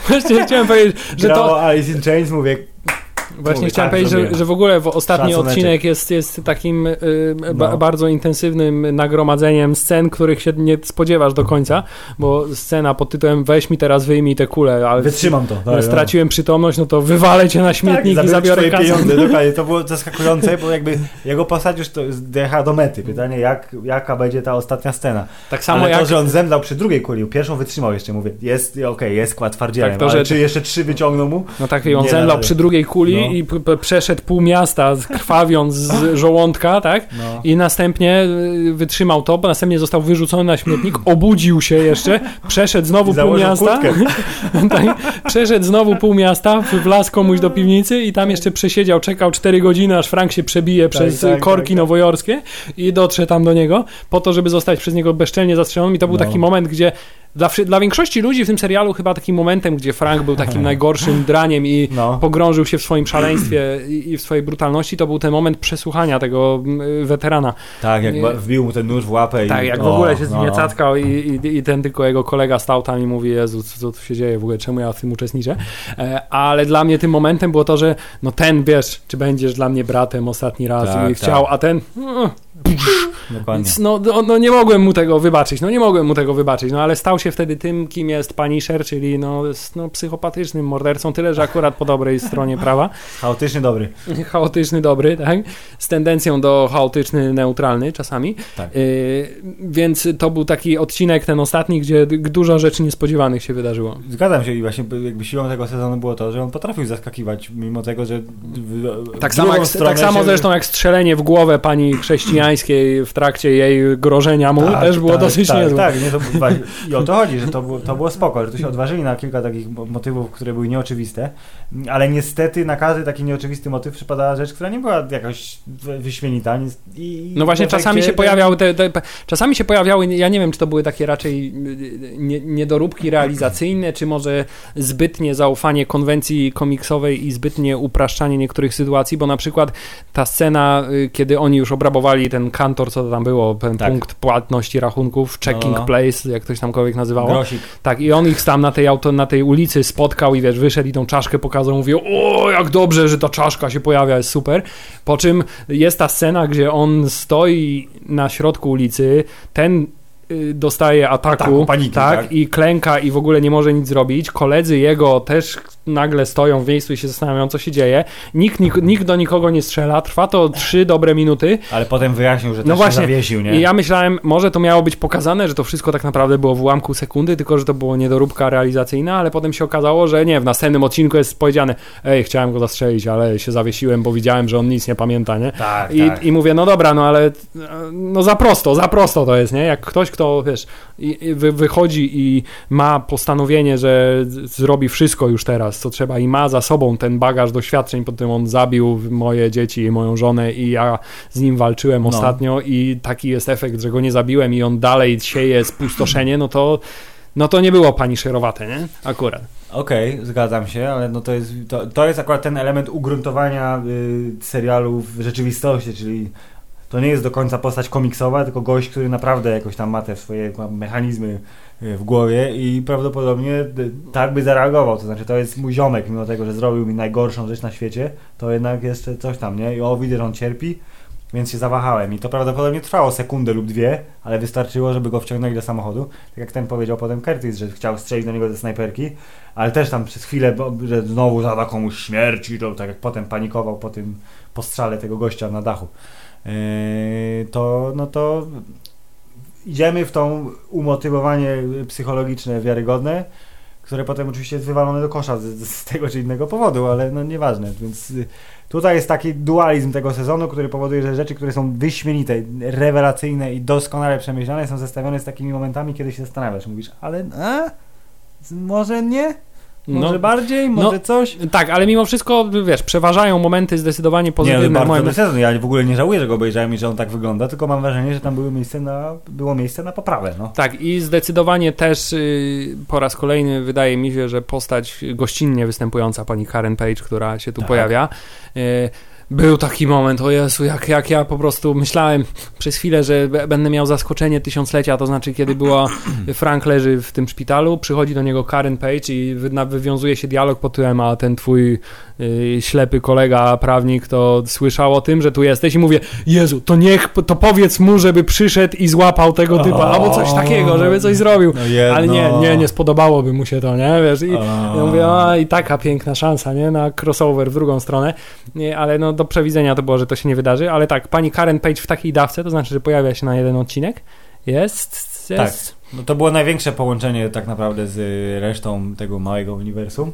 [SPEAKER 2] Właśnie chciałem powiedzieć, że to.
[SPEAKER 1] Alice in Chains, mówię,
[SPEAKER 2] Właśnie
[SPEAKER 1] Mówię,
[SPEAKER 2] chciałem
[SPEAKER 1] tak,
[SPEAKER 2] powiedzieć, że, że w ogóle w ostatni odcinek jest, jest takim y, ba,
[SPEAKER 1] No.
[SPEAKER 2] bardzo intensywnym nagromadzeniem scen, których się nie spodziewasz do końca, bo scena pod tytułem weź mi teraz wyjmij te kule, ale
[SPEAKER 1] wytrzymam to. Dalej, no.
[SPEAKER 2] straciłem przytomność, no to wywalę cię na śmietnik
[SPEAKER 1] tak,
[SPEAKER 2] i zabiorę kasę.
[SPEAKER 1] pieniądze. [LAUGHS] Dokładnie, to było zaskakujące, bo jakby jego postać już dojecha do mety. Pytanie, jak, jaka będzie ta ostatnia scena.
[SPEAKER 2] Tak samo
[SPEAKER 1] ale
[SPEAKER 2] jak
[SPEAKER 1] to, że on zemdlał przy drugiej kuli, pierwszą wytrzymał jeszcze, mówię, jest, okej, jest skład twardzielem,
[SPEAKER 2] Tak, to, że-
[SPEAKER 1] czy jeszcze trzy wyciągnął mu?
[SPEAKER 2] No tak, i on
[SPEAKER 1] Nie
[SPEAKER 2] zemdlał przy drugiej kuli
[SPEAKER 1] No.
[SPEAKER 2] i przeszedł pół miasta, krwawiąc z [LAUGHS] żołądka, tak?
[SPEAKER 1] No.
[SPEAKER 2] I następnie y, wytrzymał to, bo następnie został wyrzucony na śmietnik, obudził się jeszcze, przeszedł znowu pół miasta, [LAUGHS] tak, przeszedł znowu pół miasta, wlazł komuś do piwnicy i tam jeszcze przesiedział, czekał 4 godziny, aż Frank się przebije przez
[SPEAKER 1] tak,
[SPEAKER 2] korki
[SPEAKER 1] tak, tak.
[SPEAKER 2] nowojorskie i dotrze tam do niego, po to, żeby zostać przez niego bezczelnie zastrzelony i to był
[SPEAKER 1] No.
[SPEAKER 2] taki moment, gdzie dla, dla większości ludzi w tym serialu chyba takim momentem, gdzie Frank był takim [LAUGHS] najgorszym draniem i
[SPEAKER 1] No.
[SPEAKER 2] pogrążył się w swoim szaleństwie i, i w swojej brutalności, to był ten moment przesłuchania tego mm, weterana.
[SPEAKER 1] Tak, jak wbił mu ten nóż w łapę i...
[SPEAKER 2] Tak, jak w
[SPEAKER 1] o,
[SPEAKER 2] ogóle się z nim nie
[SPEAKER 1] no.
[SPEAKER 2] cackał i, i, i ten tylko jego kolega stał tam i mówi, Jezu, co, co tu się dzieje w ogóle, czemu ja w tym uczestniczę? E, ale dla mnie tym momentem było to, że no ten, wiesz, czy będziesz dla mnie bratem ostatni raz
[SPEAKER 1] Tak,
[SPEAKER 2] i chciał, a ten... no,
[SPEAKER 1] Dokładnie.
[SPEAKER 2] Więc no, no, no nie mogłem mu tego wybaczyć, no nie mogłem mu tego wybaczyć, no ale stał się wtedy tym, kim jest Punisher, czyli no, no psychopatycznym mordercą, tyle, że akurat po dobrej stronie prawa.
[SPEAKER 1] Chaotyczny dobry.
[SPEAKER 2] chaotyczny, dobry, tak? Z tendencją do chaotyczny, neutralny czasami.
[SPEAKER 1] Tak.
[SPEAKER 2] Yy, więc to był taki odcinek, ten ostatni, gdzie dużo rzeczy niespodziewanych się wydarzyło.
[SPEAKER 1] Zgadzam się i właśnie jakby siłą tego sezonu było to, że on potrafił zaskakiwać, mimo tego, że... w- w
[SPEAKER 2] Tak samo, jak, tak samo zresztą jak strzelenie w głowę pani chrześcijańskiej w trakcie jej grożenia mu
[SPEAKER 1] Tak,
[SPEAKER 2] też było
[SPEAKER 1] tak,
[SPEAKER 2] dosyć
[SPEAKER 1] tak,
[SPEAKER 2] niezłe.
[SPEAKER 1] Tak, nie, to, [LAUGHS] i o to chodzi, że to było, to było spoko, że tu się odważyli na kilka takich mo- motywów, które były nieoczywiste, ale niestety na każdy taki nieoczywisty motyw przypadała rzecz, która nie była jakoś wy- wyśmienita. I
[SPEAKER 2] No właśnie czasami się pojawiały te, te, czasami się pojawiały, ja nie wiem czy to były takie raczej y, nie, niedoróbki realizacyjne, czy może zbytnie zaufanie konwencji komiksowej i zbytnie upraszczanie niektórych sytuacji, bo na przykład ta scena, y, kiedy oni już obrabowali ten kantor, co to tam było, ten
[SPEAKER 1] Tak.
[SPEAKER 2] punkt płatności rachunków, checking
[SPEAKER 1] no.
[SPEAKER 2] place, jak ktoś tamkolwiek nazywało.
[SPEAKER 1] Grosik.
[SPEAKER 2] Tak, i on ich tam na tej, auto, na tej ulicy spotkał i wiesz, wyszedł i tą czaszkę pokazał, mówił, o, jak dobrze, że ta czaszka się pojawia, jest super. Po czym jest ta scena, gdzie on stoi na środku ulicy, ten y, dostaje ataku,
[SPEAKER 1] Ataku, paniki, tak.
[SPEAKER 2] i klęka i w ogóle nie może nic zrobić. Koledzy jego też nagle stoją w miejscu i się zastanawiają, co się dzieje. Nikt, nik, nikt do nikogo nie strzela. Trwa to trzy dobre minuty.
[SPEAKER 1] Ale potem wyjaśnił, że
[SPEAKER 2] No właśnie.
[SPEAKER 1] się zawiesił, nie?
[SPEAKER 2] I ja myślałem, może to miało być pokazane, że to wszystko tak naprawdę było w ułamku sekundy, tylko że to było niedoróbka realizacyjna, ale potem się okazało, że nie, w następnym odcinku jest powiedziane, ej, chciałem go zastrzelić, ale się zawiesiłem, bo widziałem, że on nic nie pamięta, nie?
[SPEAKER 1] Tak,
[SPEAKER 2] I,
[SPEAKER 1] tak.
[SPEAKER 2] I mówię, no dobra, no ale no za prosto, za prosto to jest, nie? Jak ktoś, kto, wiesz, wy, wychodzi i ma postanowienie, że zrobi wszystko już teraz, co trzeba i ma za sobą ten bagaż doświadczeń, po tym on zabił moje dzieci i moją żonę i ja z nim walczyłem
[SPEAKER 1] No.
[SPEAKER 2] ostatnio i taki jest efekt, że go nie zabiłem i on dalej sieje spustoszenie, no to no to nie było pani szerowate, nie? Akurat.
[SPEAKER 1] Okej, zgadzam się, ale no to jest, to, to jest akurat ten element ugruntowania y, serialu w rzeczywistości, czyli to nie jest do końca postać komiksowa, tylko gość, który naprawdę jakoś tam ma te swoje mechanizmy w głowie i prawdopodobnie y, tak by zareagował. To znaczy, to jest mój ziomek, mimo tego, że zrobił mi najgorszą rzecz na świecie, to jednak jeszcze coś tam, nie? I o, widzę, że on cierpi, więc się zawahałem. I to prawdopodobnie trwało sekundę lub dwie, ale wystarczyło, żeby go wciągnęli do samochodu. Tak jak ten powiedział potem Curtis, że chciał strzelić do niego ze snajperki, ale też tam przez chwilę, że znowu zada komuś śmierci, to tak jak potem panikował po tym postrzale tego gościa na dachu. Yy, to no to idziemy w tą umotywowanie psychologiczne wiarygodne, które potem oczywiście jest wywalone do kosza z, z, tego czy innego powodu, ale no nieważne, więc y, tutaj jest taki dualizm tego sezonu, który powoduje, że rzeczy, które są wyśmienite, rewelacyjne i doskonale przemyślane są zestawione z takimi momentami, kiedy się zastanawiasz, mówisz, ale a? może nie? Może no, bardziej, może no, coś?
[SPEAKER 2] Tak, ale mimo wszystko, wiesz, przeważają momenty zdecydowanie pozytywne.
[SPEAKER 1] Nie, bardzo dobry sezon. Ja w ogóle nie żałuję, że go obejrzałem i że on tak wygląda, tylko mam wrażenie, że tam były miejsce na, było miejsce na poprawę. No.
[SPEAKER 2] Tak, i zdecydowanie też y, po raz kolejny wydaje mi się, że postać gościnnie występująca pani Karen Page, która się tu tak. pojawia, y, był taki moment, o Jezu, jak, jak ja po prostu myślałem przez chwilę, że będę miał zaskoczenie tysiąclecia, to znaczy kiedy była [CLEARS THROAT] Frank leży w tym szpitalu, przychodzi do niego Karen Page i wywiązuje się dialog pod tytułem, a ten twój y, ślepy kolega, prawnik, to słyszał o tym, że tu jesteś i mówię, Jezu, to niech, to powiedz mu, żeby przyszedł i złapał tego typa, albo coś takiego, żeby coś zrobił. No Ale nie, nie, nie spodobałoby mu się to, nie, wiesz, i ja mówię, a i taka piękna szansa, nie, na crossover w drugą stronę, nie, ale no do przewidzenia to było, że to się nie wydarzy, ale tak, pani Karen Page w takiej dawce, to znaczy, że pojawia się na jeden odcinek, jest... jest...
[SPEAKER 1] Tak, no to było największe połączenie tak naprawdę z resztą tego małego uniwersum,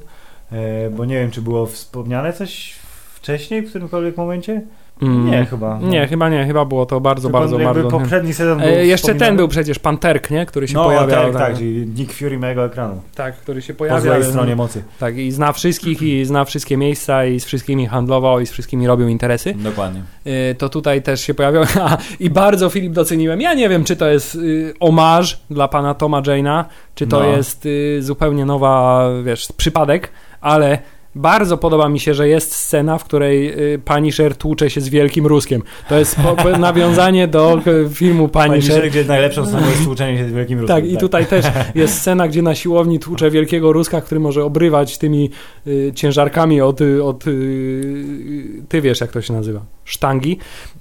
[SPEAKER 1] e, bo nie wiem, czy było wspomniane coś wcześniej, w którymkolwiek momencie? Mm. Nie, chyba.
[SPEAKER 2] No. Nie, chyba nie, chyba było to bardzo, Tylko bardzo, bardzo.
[SPEAKER 1] poprzedni sezon był
[SPEAKER 2] e, Jeszcze ten był przecież Panterk, nie? Który się no, pojawiał.
[SPEAKER 1] Tak, tak, czyli Nick Fury mojego ekranu.
[SPEAKER 2] Tak, który się pojawia. Po
[SPEAKER 1] złej stronie mocy.
[SPEAKER 2] Tak, i zna wszystkich, i zna wszystkie miejsca, i z wszystkimi handlował, i z wszystkimi robił interesy.
[SPEAKER 1] Dokładnie.
[SPEAKER 2] E, to tutaj też się pojawiał. [LAUGHS] I bardzo Filip doceniłem. Ja nie wiem, czy to jest y, omarz dla pana Toma Jane'a, czy to no. jest y, zupełnie nowa, wiesz, przypadek, ale bardzo podoba mi się, że jest scena, w której y, Punisher tłucze się z Wielkim Ruskiem. To jest [LAUGHS] nawiązanie do filmu Punisher. Punisher,
[SPEAKER 1] gdzie najlepszą sceną jest tłuczenie się z Wielkim Ruskiem.
[SPEAKER 2] Tak, tak, i tutaj też [LAUGHS] jest scena, gdzie na siłowni tłucze Wielkiego Ruska, który może obrywać tymi y, ciężarkami od, od y, ty wiesz, jak to się nazywa sztangi,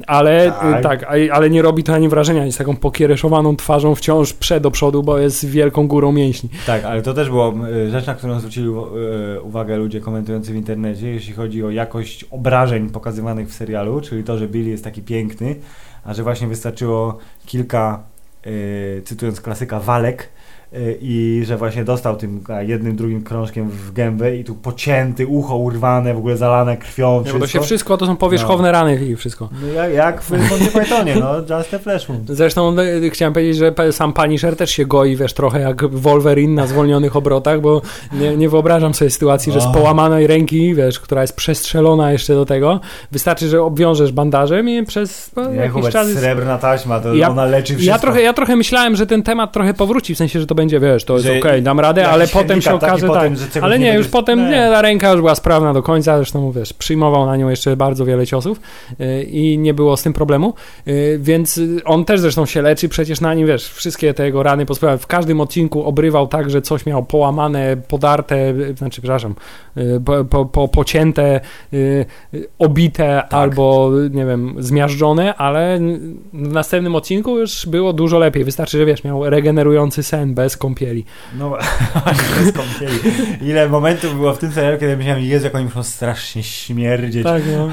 [SPEAKER 2] ale tak. tak. ale nie robi to ani wrażenia, jest taką pokiereszowaną twarzą wciąż przed do przodu, bo jest wielką górą mięśni.
[SPEAKER 1] Tak, ale to też było rzecz, na którą zwrócili uwagę ludzie komentujący w internecie, jeśli chodzi o jakość obrażeń pokazywanych w serialu, czyli to, że Billy jest taki piękny, a że właśnie wystarczyło kilka, cytując klasyka, walek, i że właśnie dostał tym jednym, drugim krążkiem w gębę i tu pocięty, ucho urwane, w ogóle zalane krwią.
[SPEAKER 2] Bo to się wszystko, to są powierzchowne no. rany i wszystko.
[SPEAKER 1] No jak, jak w Monty Pythonie, no, [LAUGHS] Just a Flash Wound.
[SPEAKER 2] Zresztą y, chciałem powiedzieć, że sam Punisher też się goi, wiesz, trochę jak Wolverine na zwolnionych obrotach, bo nie, nie wyobrażam sobie sytuacji, że z połamanej ręki, wiesz, która jest przestrzelona jeszcze do tego, wystarczy, że obwiążesz bandażem i przez
[SPEAKER 1] no, nie, jakiś czas... srebrna taśma, to ja, ona leczy wszystko.
[SPEAKER 2] Ja trochę, ja trochę myślałem, że ten temat trochę powróci, w sensie, że to będzie, wiesz, to jest okej, okay, dam radę, ale potem się okaże, tak, ale nie, już potem, nie. nie, ta ręka już była sprawna do końca, zresztą, wiesz, przyjmował na nią jeszcze bardzo wiele ciosów yy, i nie było z tym problemu, yy, więc on też zresztą się leczy, przecież na nim, wiesz, wszystkie te jego rany w każdym odcinku obrywał tak, że coś miał połamane, podarte, znaczy, przepraszam, yy, po, po, po, pocięte, obite tak. albo, nie wiem, zmiażdżone, ale w następnym odcinku już było dużo lepiej, wystarczy, że, wiesz, miał regenerujący sen bez kąpieli kąpieli.
[SPEAKER 1] No [LAUGHS] bez kąpieli. Ile momentów było w tym serialu, kiedy myślałem, Jezu, jak oni muszą strasznie śmierdzieć.
[SPEAKER 2] Tak, no.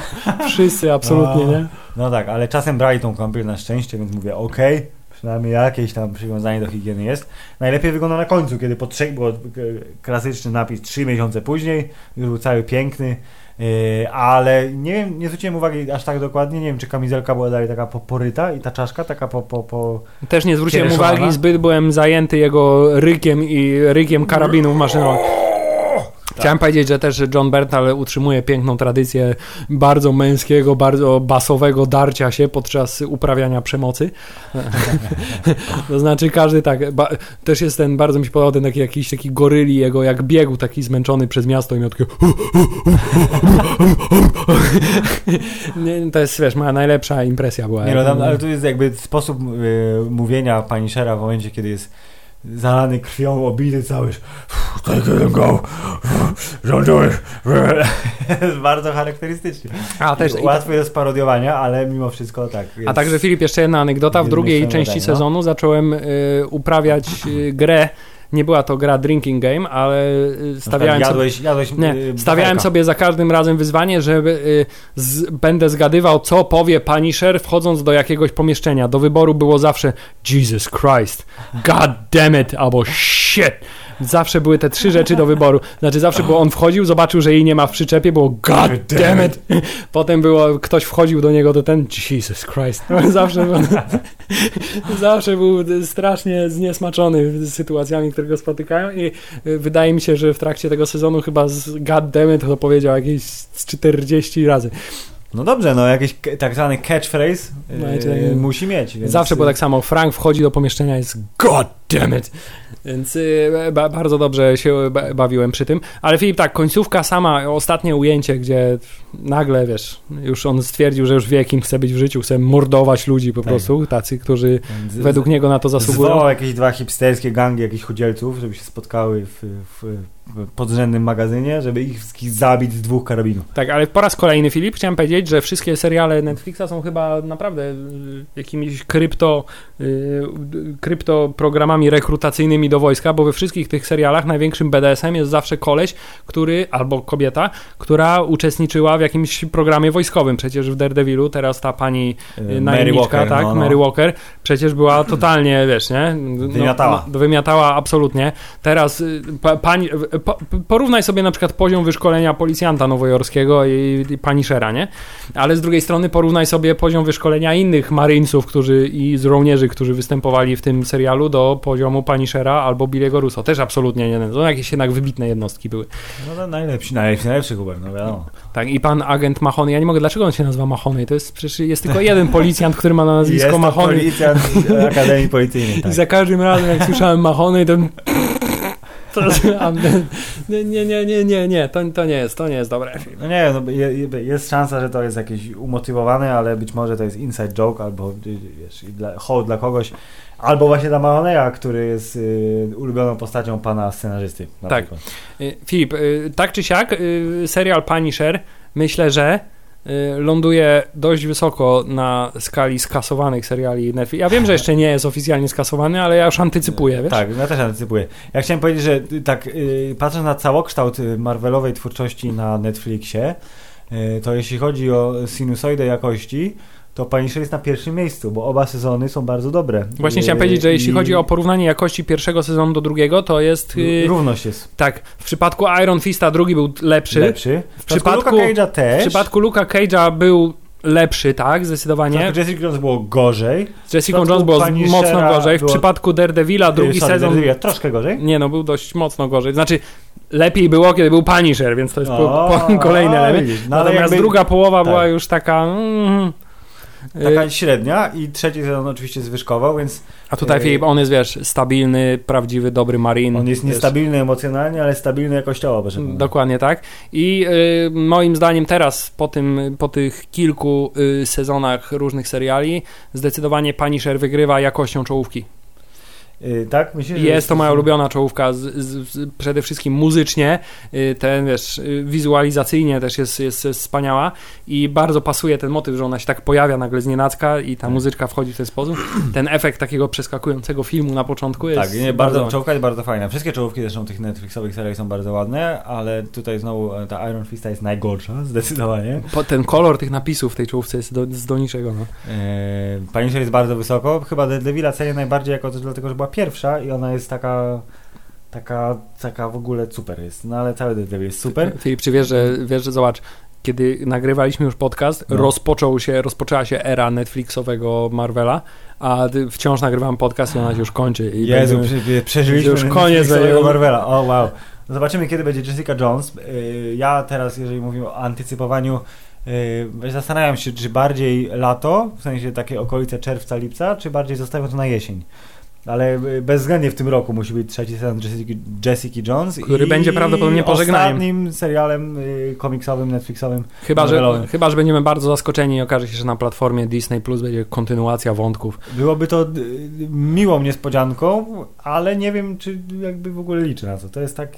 [SPEAKER 2] Wszyscy, absolutnie,
[SPEAKER 1] no,
[SPEAKER 2] nie?
[SPEAKER 1] No tak, ale czasem brali tą kąpiel na szczęście, więc mówię, okej, okay, przynajmniej jakieś tam przywiązanie do higieny jest. Najlepiej wygląda na końcu, kiedy po trzech, było klasyczny napis trzy miesiące później, już był cały piękny, ale nie wiem, nie zwróciłem uwagi aż tak dokładnie, nie wiem, czy kamizelka była dalej taka poryta i ta czaszka taka po... po, po
[SPEAKER 2] Też nie zwróciłem uwagi, zbyt byłem zajęty jego rykiem i rykiem karabinów maszynowych. Chciałem powiedzieć, że też John Berntal utrzymuje piękną tradycję bardzo męskiego, bardzo basowego darcia się podczas uprawiania przemocy. [LAUGHS] to znaczy każdy tak, też jest ten, bardzo mi się podobał ten taki, jakiś taki goryli jego, jak biegł taki zmęczony przez miasto i miał takie [LAUGHS] to jest, wiesz, moja najlepsza impresja była.
[SPEAKER 1] Nie, no, tam, ale tu jest jakby sposób y, mówienia pani Shera w momencie, kiedy jest zalany krwią, obity cały. Take go. Don't do it. jest [LAUGHS] bardzo charakterystyczny.
[SPEAKER 2] A, też,
[SPEAKER 1] Łatwy jest parodiowania, ale mimo wszystko tak. Jest.
[SPEAKER 2] A także Filip, jeszcze jedna anegdota. W drugiej części no. sezonu zacząłem y, uprawiać y, grę nie była to gra drinking game, ale y, stawiałem,
[SPEAKER 1] jadłeś,
[SPEAKER 2] sobie,
[SPEAKER 1] jadłeś
[SPEAKER 2] nie, stawiałem sobie za każdym razem wyzwanie, że y, z, będę zgadywał, co powie Punisher wchodząc do jakiegoś pomieszczenia. Do wyboru było zawsze Jesus Christ, God damn it, albo shit. Zawsze były te trzy rzeczy do wyboru. Znaczy zawsze było on wchodził, zobaczył, że jej nie ma w przyczepie, było God damn it. [LAUGHS] Potem było ktoś wchodził do niego, to ten Jesus Christ. Zawsze był, [LAUGHS] zawsze był strasznie zniesmaczony sytuacjami, które go spotykają i wydaje mi się, że w trakcie tego sezonu chyba z God damn it to powiedział jakieś 40 razy.
[SPEAKER 1] No dobrze, no jakiś tak zwany catchphrase no, yy, musi mieć.
[SPEAKER 2] Więc... Zawsze było tak samo. Frank wchodzi do pomieszczenia jest God damn it. Więc y, ba bardzo dobrze się bawiłem przy tym. Ale Filip, tak, końcówka sama, ostatnie ujęcie, gdzie nagle, wiesz, już on stwierdził, że już wie, kim chce być w życiu, chce mordować ludzi po tak. prostu, tacy, którzy z, według niego na to zasługują.
[SPEAKER 1] Zwołał jakieś dwa hipsterskie gangi jakichś chodzielców, żeby się spotkały w, w podrzędnym magazynie, żeby ich wszystkich zabić z dwóch karabinów.
[SPEAKER 2] Tak, ale po raz kolejny, Filip, chciałem powiedzieć, że wszystkie seriale Netflixa są chyba naprawdę y, jakimiś krypto, y, krypto programami rekrutacyjnymi do wojska, bo we wszystkich tych serialach największym BDSM jest zawsze koleś, który, albo kobieta, która uczestniczyła w jakimś programie wojskowym. Przecież w Daredevilu teraz ta pani y, Mary Walker, tak, no, no. Mary Walker, przecież była totalnie, wiesz, nie?
[SPEAKER 1] No, wymiatała.
[SPEAKER 2] No, wymiatała absolutnie. Teraz pa, pani po, porównaj sobie na przykład poziom wyszkolenia policjanta nowojorskiego i, i Punishera, nie? Ale z drugiej strony porównaj sobie poziom wyszkolenia innych marinesów, którzy i z żołnierzy, którzy występowali w tym serialu do poziomu Punishera albo Billy'ego Russo. Też absolutnie nie. To jakieś jednak wybitne jednostki były.
[SPEAKER 1] No to najlepszy, najlepszy, najlepszy Hubert, no wiadomo.
[SPEAKER 2] Tak, i pan agent Mahoney, ja nie mogę, dlaczego on się nazywa Mahoney? To jest przecież jest tylko jeden policjant, który ma na [LAUGHS] nazwisko jest Mahoney.
[SPEAKER 1] policjant Akademii Policyjnej, [LAUGHS] tak.
[SPEAKER 2] I za każdym razem, jak słyszałem Mahoney, to to, [LAUGHS] nie, nie, nie, nie, nie, nie, to, to nie jest, to nie jest dobre.
[SPEAKER 1] No nie, no, jest szansa, że to jest jakieś umotywowane, ale być może to jest inside joke albo wiesz, dla, hołd dla kogoś, albo właśnie dla Mahoneya, który jest y, ulubioną postacią pana scenarzysty.
[SPEAKER 2] tak. Przykład. Y, Filip, y, tak czy siak, y, serial Punisher, myślę, że Y, ląduje dość wysoko na skali skasowanych seriali Netflix. Ja wiem, że jeszcze nie jest oficjalnie skasowany, ale ja już antycypuję, wiesz?
[SPEAKER 1] Tak, ja też antycypuję. Ja chciałem powiedzieć, że tak, y, patrząc na całokształt Marvelowej twórczości na Netflixie, y, to jeśli chodzi o sinusoidę jakości, to Punisher jest na pierwszym miejscu, bo oba sezony są bardzo dobre.
[SPEAKER 2] Właśnie chciałem powiedzieć, że jeśli chodzi o porównanie jakości pierwszego sezonu do drugiego, to jest...
[SPEAKER 1] Równość jest.
[SPEAKER 2] Tak. W przypadku Iron Fista drugi był lepszy.
[SPEAKER 1] Lepszy. W, w przypadku Luka Cage'a też.
[SPEAKER 2] W przypadku Luka Cage'a był lepszy, tak, zdecydowanie.
[SPEAKER 1] W Jessica Jones było gorzej.
[SPEAKER 2] Z Jessica Jones było mocno gorzej. W przypadku Daredevila drugi sorry, sezon... Daredevila
[SPEAKER 1] troszkę gorzej?
[SPEAKER 2] Nie, no był dość mocno gorzej. Znaczy, lepiej było, kiedy był Punisher, więc to jest o, po, po, kolejny element. No, Natomiast jakby... druga połowa tak. była już taka... Mm,
[SPEAKER 1] Taka y, średnia i trzeci sezon oczywiście zwyżkował, więc...
[SPEAKER 2] A tutaj y, Filip, on jest, wiesz, stabilny, prawdziwy, dobry marin.
[SPEAKER 1] On jest niestabilny emocjonalnie, ale stabilny jakościowo. Proszę
[SPEAKER 2] Dokładnie tak. I y, moim zdaniem teraz, po, tym, po tych kilku y, sezonach różnych seriali, zdecydowanie Punisher wygrywa jakością czołówki.
[SPEAKER 1] Y, tak? Myślę,
[SPEAKER 2] jest, jest to moja ulubiona czołówka, z, z, z, przede wszystkim muzycznie, y, ten wiesz, y, wizualizacyjnie też jest, jest, jest, wspaniała i bardzo pasuje ten motyw, że ona się tak pojawia nagle z nienacka i ta tak. muzyczka wchodzi w ten sposób. Ten efekt takiego przeskakującego filmu na początku jest
[SPEAKER 1] Tak, nie, bardzo, bardzo, czołówka jest bardzo fajna. Wszystkie czołówki zresztą tych Netflixowych seriali są bardzo ładne, ale tutaj znowu e, ta Iron Fista jest najgorsza, [LAUGHS] zdecydowanie.
[SPEAKER 2] Po, ten kolor tych napisów w tej czołówce jest do, do niczego. No.
[SPEAKER 1] E, Pani jest bardzo wysoko, chyba Devila cenię najbardziej jako to, dlatego, że była pierwsza i ona jest taka taka, taka w ogóle super jest, no ale cały Daredevil jest super.
[SPEAKER 2] Filip, czy wiesz, że, wiesz, że zobacz, kiedy nagrywaliśmy już podcast, no. rozpoczął się, rozpoczęła się era Netflixowego Marvela, a wciąż nagrywam podcast i ona się już kończy. I
[SPEAKER 1] Jezu, tak, przeżyliśmy
[SPEAKER 2] już koniec
[SPEAKER 1] Marvela, o wow. Zobaczymy, kiedy będzie Jessica Jones. Yy, Ja teraz, jeżeli mówimy o antycypowaniu, yy, zastanawiam się, czy bardziej lato, w sensie takie okolice czerwca, lipca, czy bardziej zostawią to na jesień. Ale yy, bezwzględnie w tym roku musi być trzeci sezon Jessica, Jessica Jones.
[SPEAKER 2] Który
[SPEAKER 1] i
[SPEAKER 2] będzie prawdopodobnie pożegnaniem.
[SPEAKER 1] ostatnim serialem yy, komiksowym, Netflixowym.
[SPEAKER 2] Chyba że, chyba, że będziemy bardzo zaskoczeni i okaże się, że na platformie Disney Plus będzie kontynuacja wątków.
[SPEAKER 1] Byłoby to yy, miłą niespodzianką, ale nie wiem, czy jakby w ogóle liczę na to. To jest tak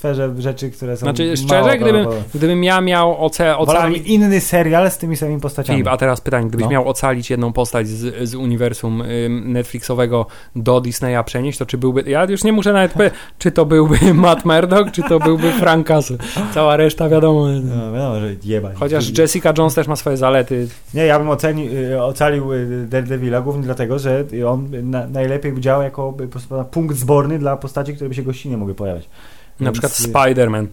[SPEAKER 1] sferze rzeczy, które są
[SPEAKER 2] Znaczy, szczerze, gdybym, gdybym ja miał oce, ocalić...
[SPEAKER 1] inny serial z tymi samymi postaciami.
[SPEAKER 2] Filip, a teraz pytanie, gdybyś
[SPEAKER 1] No.
[SPEAKER 2] miał ocalić jedną postać z, z uniwersum Netflixowego do Disneya przenieść, to czy byłby, ja już nie muszę nawet powiedzieć, czy to byłby [LAUGHS] Matt Murdock, czy to byłby Frank Castle. Cała reszta wiadomo.
[SPEAKER 1] No, wiadomo, że jebać.
[SPEAKER 2] Chociaż Jessica Jones też ma swoje zalety.
[SPEAKER 1] Nie, ja bym oceni, y, ocalił y, Daredevila głównie dlatego, że on na, najlepiej by działał jako y, po punkt zborny dla postaci, które by się gościnnie mogły pojawiać.
[SPEAKER 2] Na przykład
[SPEAKER 1] y,
[SPEAKER 2] Spider-Man.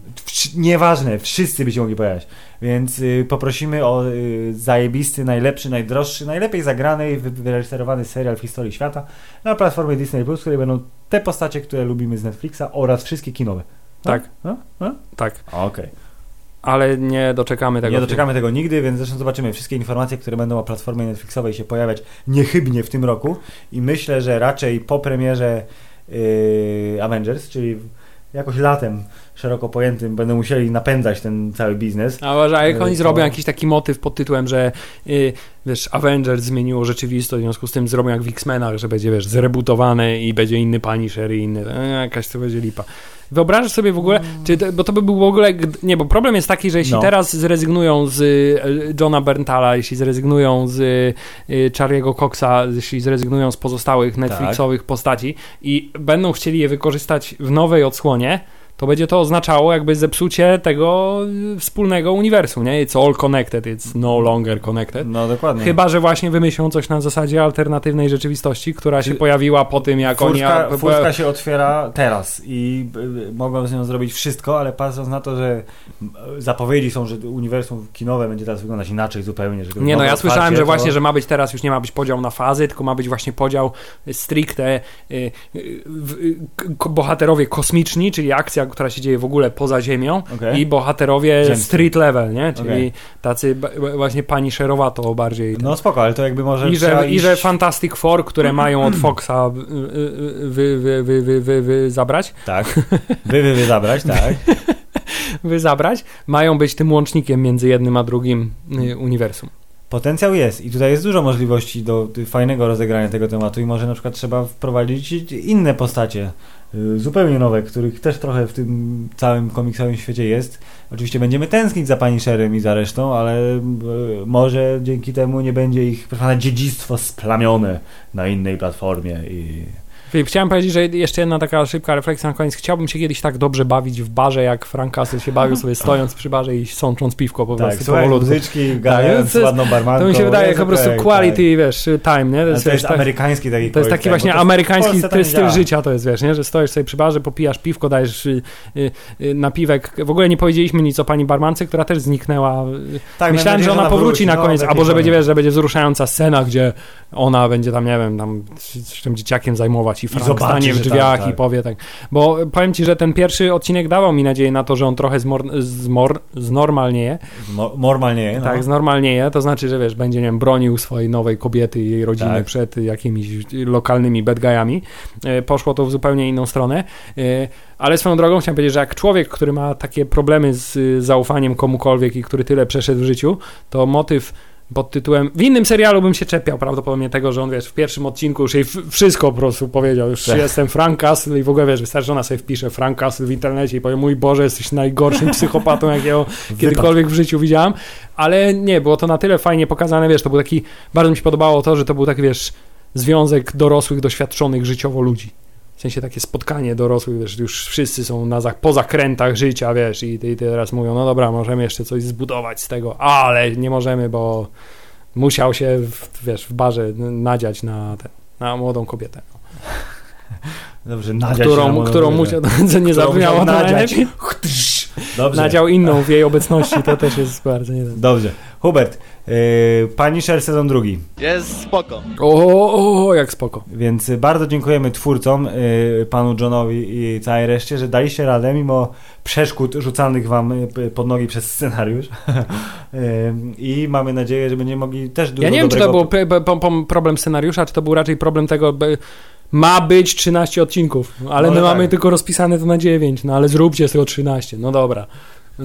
[SPEAKER 1] Nieważne, wszyscy by się mogli pojawiać. Więc y, poprosimy o y, zajebisty, najlepszy, najdroższy, najlepiej zagrany i wy- wyreżyserowany serial w historii świata na platformie Disney+, w której będą te postacie, które lubimy z Netflixa oraz wszystkie kinowe. No?
[SPEAKER 2] Tak.
[SPEAKER 1] No? No?
[SPEAKER 2] Tak,
[SPEAKER 1] Okej.
[SPEAKER 2] ale nie doczekamy tego.
[SPEAKER 1] Nie doczekamy tego nigdy, więc zresztą zobaczymy wszystkie informacje, które będą o platformie Netflixowej się pojawiać niechybnie w tym roku i myślę, że raczej po premierze yy, Avengers, czyli jakoś latem szeroko pojętym będą musieli napędzać ten cały biznes.
[SPEAKER 2] A uważaj, jak
[SPEAKER 1] Y,
[SPEAKER 2] oni
[SPEAKER 1] to-
[SPEAKER 2] zrobią jakiś taki motyw pod tytułem, że y, wiesz, Avengers zmieniło rzeczywistość, w związku z tym zrobią jak w X-Menach, że będzie, wiesz, zrebootowane i będzie inny Punisher i inny, e, jakaś to będzie lipa. Wyobrażasz sobie w ogóle, czy to, bo to by był w ogóle, nie, bo problem jest taki, że jeśli
[SPEAKER 1] No.
[SPEAKER 2] teraz zrezygnują z y, Johna Berntala, jeśli zrezygnują z y, Charlie'ego Coxa, jeśli zrezygnują z pozostałych Netflixowych postaci i będą chcieli je wykorzystać w nowej odsłonie, to będzie to oznaczało jakby zepsucie tego y, wspólnego uniwersum, nie? It's all connected, it's no longer connected.
[SPEAKER 1] No dokładnie.
[SPEAKER 2] Chyba, że właśnie wymyślą coś na zasadzie alternatywnej rzeczywistości, która się
[SPEAKER 1] Czy-
[SPEAKER 2] pojawiła po tym, jak oni...
[SPEAKER 1] Furtka,
[SPEAKER 2] a-
[SPEAKER 1] furtka się otwiera teraz i y, mogą z nią zrobić wszystko, ale patrząc na to, że zapowiedzi są, że uniwersum kinowe będzie teraz wyglądać inaczej zupełnie. Że
[SPEAKER 2] Nie no, ja słyszałem, że
[SPEAKER 1] to-
[SPEAKER 2] właśnie, że ma być teraz, już nie ma być podział na fazy, tylko ma być właśnie podział stricte y, y, y, bohaterowie kosmiczni, czyli akcja, która się dzieje w ogóle poza Ziemią
[SPEAKER 1] Okej.
[SPEAKER 2] i bohaterowie
[SPEAKER 1] Ziemscy.
[SPEAKER 2] street level, nie? Czyli
[SPEAKER 1] Okej.
[SPEAKER 2] tacy właśnie pani szerowato bardziej.
[SPEAKER 1] No spoko, ale to jakby może
[SPEAKER 2] I że, I
[SPEAKER 1] iść...
[SPEAKER 2] że Fantastic Four, które [CLEARS THROAT] mają od Foxa y, y, wy, wy, wy, wy, wy, wy zabrać,
[SPEAKER 1] Tak. Wy, wy, wy zabrać, tak. [LAUGHS]
[SPEAKER 2] wy zabrać, mają być tym łącznikiem między jednym a drugim y, uniwersum.
[SPEAKER 1] Potencjał jest i tutaj jest dużo możliwości do y, fajnego rozegrania tego tematu i może na przykład trzeba wprowadzić inne postacie, y, zupełnie nowe, których też trochę w tym całym komiksowym świecie jest. Oczywiście będziemy tęsknić za Punisherem i za resztą, ale y, może dzięki temu nie będzie ich proszę pana, dziedzictwo splamione na innej platformie i
[SPEAKER 2] Filip, chciałem powiedzieć, że jeszcze jedna taka szybka refleksja na koniec. Chciałbym się kiedyś tak dobrze bawić w barze, jak Frank Castle się bawił sobie stojąc przy barze i sącząc piwko po
[SPEAKER 1] tak,
[SPEAKER 2] prostu powolutku.
[SPEAKER 1] muzyczki, gadając
[SPEAKER 2] to
[SPEAKER 1] z
[SPEAKER 2] jest-
[SPEAKER 1] ładną barmanką.
[SPEAKER 2] To mi się wydaje jako po prostu
[SPEAKER 1] tak,
[SPEAKER 2] quality, wiesz, time, nie?
[SPEAKER 1] Tak.
[SPEAKER 2] To jest,
[SPEAKER 1] to jest
[SPEAKER 2] tak,
[SPEAKER 1] amerykański taki
[SPEAKER 2] to jest taki właśnie
[SPEAKER 1] w
[SPEAKER 2] amerykański
[SPEAKER 1] tak
[SPEAKER 2] styl,
[SPEAKER 1] działa.
[SPEAKER 2] życia to jest, wiesz, nie? Że stoisz sobie przy barze, popijasz piwko, dajesz y, y, y, napiwek. W ogóle nie powiedzieliśmy nic o pani barmance, która też zniknęła.
[SPEAKER 1] Tak,
[SPEAKER 2] Myślałem, że ona powróci na
[SPEAKER 1] no,
[SPEAKER 2] koniec,
[SPEAKER 1] w
[SPEAKER 2] albo że będzie, wiesz, że będzie wzruszająca scena, gdzie ona będzie tam, nie wiem, tam się tym dzieciakiem zajmować i Frank stanie w
[SPEAKER 1] tam,
[SPEAKER 2] drzwiach
[SPEAKER 1] tak.
[SPEAKER 2] i powie tak. Bo powiem ci, że ten pierwszy odcinek dawał mi nadzieję na to, że on trochę zmor, zmor, znormalnieje.
[SPEAKER 1] Mo- Normalnie, no.
[SPEAKER 2] Tak, znormalnieje, to znaczy, że wiesz, będzie, nie wiem, bronił swojej nowej kobiety i jej rodziny
[SPEAKER 1] Tak.
[SPEAKER 2] przed jakimiś lokalnymi bad guyami. E, Poszło to w zupełnie inną stronę. E, Ale swoją drogą chciałem powiedzieć, że jak człowiek, który ma takie problemy z y, zaufaniem komukolwiek i który tyle przeszedł w życiu, to motyw pod tytułem. W innym serialu bym się czepiał prawdopodobnie tego, że on wiesz, w pierwszym odcinku już jej wszystko po prostu powiedział. Już
[SPEAKER 1] Tak.
[SPEAKER 2] jestem Frank Castle i w ogóle wiesz, wystarczy, że ona sobie wpisze Frank Castle w internecie i powie: Mój Boże, jesteś najgorszym psychopatą, jakiego [LAUGHS] kiedykolwiek w życiu widziałam. Ale nie, było to na tyle fajnie pokazane, wiesz, to był taki. Bardzo mi się podobało to, że to był taki, wiesz, związek dorosłych, doświadczonych życiowo ludzi. W sensie takie spotkanie dorosłych, wiesz, już wszyscy są na po zakrętach życia, wiesz, i, i teraz mówią, no dobra, możemy jeszcze coś zbudować z tego, ale nie możemy, bo musiał się, w, wiesz, w barze nadziać na, tę na młodą kobietę, [LAUGHS]
[SPEAKER 1] Dobrze, nadziać się na
[SPEAKER 2] którą, którą musiał, [LAUGHS] co nie
[SPEAKER 1] Którą
[SPEAKER 2] zabrzmiało to
[SPEAKER 1] nadziać.
[SPEAKER 2] najlepiej. [LAUGHS]
[SPEAKER 1] Dobrze.
[SPEAKER 2] nadział inną w jej obecności, to też jest bardzo nie
[SPEAKER 1] Dobrze. Hubert, yy, Punisher sezon drugi.
[SPEAKER 3] Jest spoko.
[SPEAKER 2] O, o, jak spoko.
[SPEAKER 1] Więc bardzo dziękujemy twórcom, yy, panu Johnowi i całej reszcie, że daliście radę mimo przeszkód rzucanych wam y, pod nogi przez scenariusz. Yy, [LAUGHS] I mamy nadzieję, że będziemy mogli też dużo
[SPEAKER 2] Ja nie wiem, czy to był problem scenariusza, czy to był raczej problem tego, by ma być 13 odcinków, ale
[SPEAKER 1] Może
[SPEAKER 2] my mamy
[SPEAKER 1] tak.
[SPEAKER 2] tylko rozpisane to na 9, no ale zróbcie z tego 13, no dobra.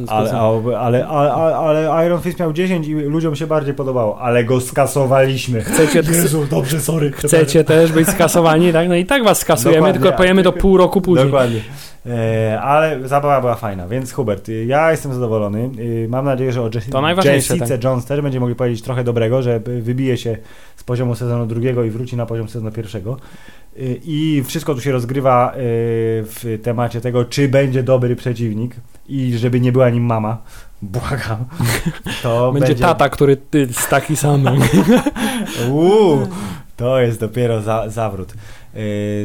[SPEAKER 1] Ale, ale, ale, ale, Iron Fist miał 10 i ludziom się bardziej podobało, ale go skasowaliśmy.
[SPEAKER 2] Chcecie,
[SPEAKER 1] Jezu, dobrze, sorry.
[SPEAKER 2] chcecie też być skasowani, tak? No i tak was skasujemy,
[SPEAKER 1] Dokładnie.
[SPEAKER 2] tylko powiemy to pół roku później.
[SPEAKER 1] Dokładnie. E, ale zabawa była fajna, więc Hubert, ja jestem zadowolony. Y, mam nadzieję, że o Jess-
[SPEAKER 2] To najważniejsze,
[SPEAKER 1] Jessice
[SPEAKER 2] tak.
[SPEAKER 1] Jones też będziemy mogli powiedzieć trochę dobrego, że wybije się z poziomu sezonu drugiego i wróci na poziom sezonu pierwszego. Y, I wszystko tu się rozgrywa y, w temacie tego, czy będzie dobry przeciwnik i żeby nie była nim mama. [LAUGHS] Błagam. To
[SPEAKER 2] Będzie, tata, który z taki sam. [LAUGHS]
[SPEAKER 1] Uuu, to jest dopiero za, zawrót. Yy,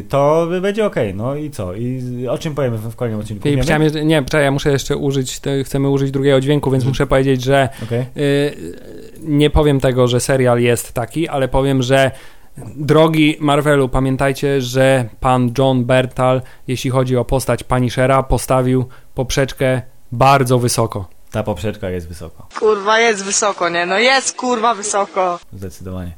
[SPEAKER 1] to będzie ok, no i co? I o czym powiemy w kolejnym odcinku? Wiemy?
[SPEAKER 2] chciałem, jeszcze- nie, ja muszę jeszcze użyć, chcemy użyć drugiego dźwięku, więc muszę powiedzieć, że
[SPEAKER 1] Okej.
[SPEAKER 2] y, nie powiem tego, że serial jest taki, ale powiem, że drogi Marvelu, pamiętajcie, że pan John Bertal, jeśli chodzi o postać Punishera, postawił poprzeczkę bardzo wysoko.
[SPEAKER 1] Ta poprzeczka jest wysoko,
[SPEAKER 4] Kurwa, jest wysoko, nie? No jest kurwa wysoko.
[SPEAKER 1] zdecydowanie.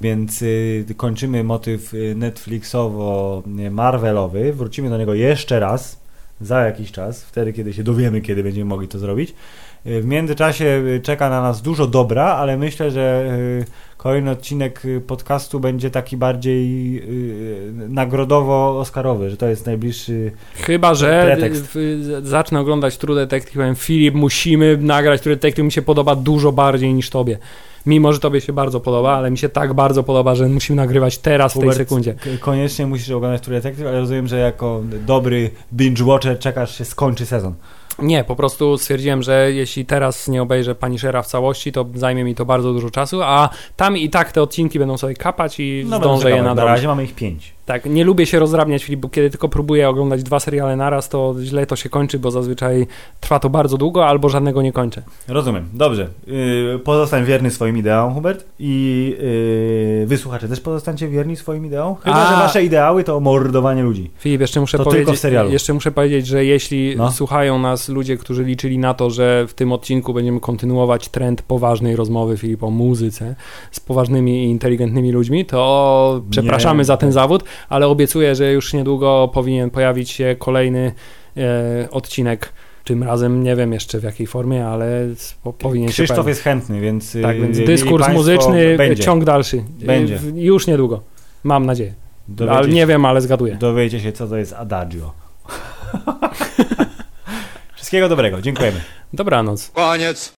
[SPEAKER 1] Więc y, kończymy motyw y, Netflixowo-Marvelowy. Wrócimy do niego jeszcze raz za jakiś czas, wtedy kiedy się dowiemy, kiedy będziemy mogli to zrobić. Y, W międzyczasie y, czeka na nas dużo dobra, ale myślę, że y, kolejny odcinek podcastu będzie taki bardziej y, nagrodowo-oscarowy, że to jest najbliższy
[SPEAKER 2] Chyba, że
[SPEAKER 1] Pretekst.
[SPEAKER 2] zacznę oglądać True Detective, powiem, Filip, musimy nagrać True Detective, mi się podoba dużo bardziej niż tobie. Mimo, że tobie się bardzo podoba, ale mi się tak bardzo podoba, że musimy nagrywać teraz, w tej
[SPEAKER 1] Hubert,
[SPEAKER 2] sekundzie.
[SPEAKER 1] Koniecznie musisz oglądać True Detective, ale rozumiem, że jako dobry binge watcher czekasz, się skończy sezon.
[SPEAKER 2] Nie, po prostu stwierdziłem, że jeśli teraz nie obejrzę Punishera w całości, to zajmie mi to bardzo dużo czasu, a tam i tak te odcinki będą sobie kapać i
[SPEAKER 1] No
[SPEAKER 2] zdążę je
[SPEAKER 1] Na
[SPEAKER 2] nadrobić.
[SPEAKER 1] razie mamy ich pięć.
[SPEAKER 2] Tak, nie lubię się rozdrabniać, Filip, bo kiedy tylko próbuję oglądać dwa seriale naraz, to źle to się kończy, bo zazwyczaj trwa to bardzo długo, albo żadnego nie kończę.
[SPEAKER 1] Rozumiem. Dobrze. Yy, pozostań wierny swoim ideałom, Hubert. I yy, wysłuchacze też pozostańcie wierni swoim ideałom. Chyba,
[SPEAKER 2] A.
[SPEAKER 1] że wasze ideały to mordowanie ludzi.
[SPEAKER 2] Filip, jeszcze muszę
[SPEAKER 1] To
[SPEAKER 2] powiedzieć,
[SPEAKER 1] tylko w serialu.
[SPEAKER 2] jeszcze muszę powiedzieć, że jeśli
[SPEAKER 1] No.
[SPEAKER 2] słuchają nas ludzie, którzy liczyli na to, że w tym odcinku będziemy kontynuować trend poważnej rozmowy Filip o muzyce z poważnymi i inteligentnymi ludźmi, to przepraszamy
[SPEAKER 1] Nie.
[SPEAKER 2] za ten zawód, ale obiecuję, że już niedługo powinien pojawić się kolejny e, odcinek. Tym razem nie wiem jeszcze w jakiej formie, ale po, powinien się
[SPEAKER 1] Krzysztof jest chętny, więc, yy,
[SPEAKER 2] Tak, więc dyskurs muzyczny,
[SPEAKER 1] będzie.
[SPEAKER 2] ciąg dalszy.
[SPEAKER 1] Będzie.
[SPEAKER 2] Już niedługo. Mam nadzieję.
[SPEAKER 1] Dowiecie
[SPEAKER 2] Ale
[SPEAKER 1] się-
[SPEAKER 2] nie wiem, ale zgaduję.
[SPEAKER 1] Dowiecie się, co to jest adagio. [LAUGHS] Wszystkiego dobrego. Dziękujemy.
[SPEAKER 2] Dobranoc.
[SPEAKER 3] Koniec.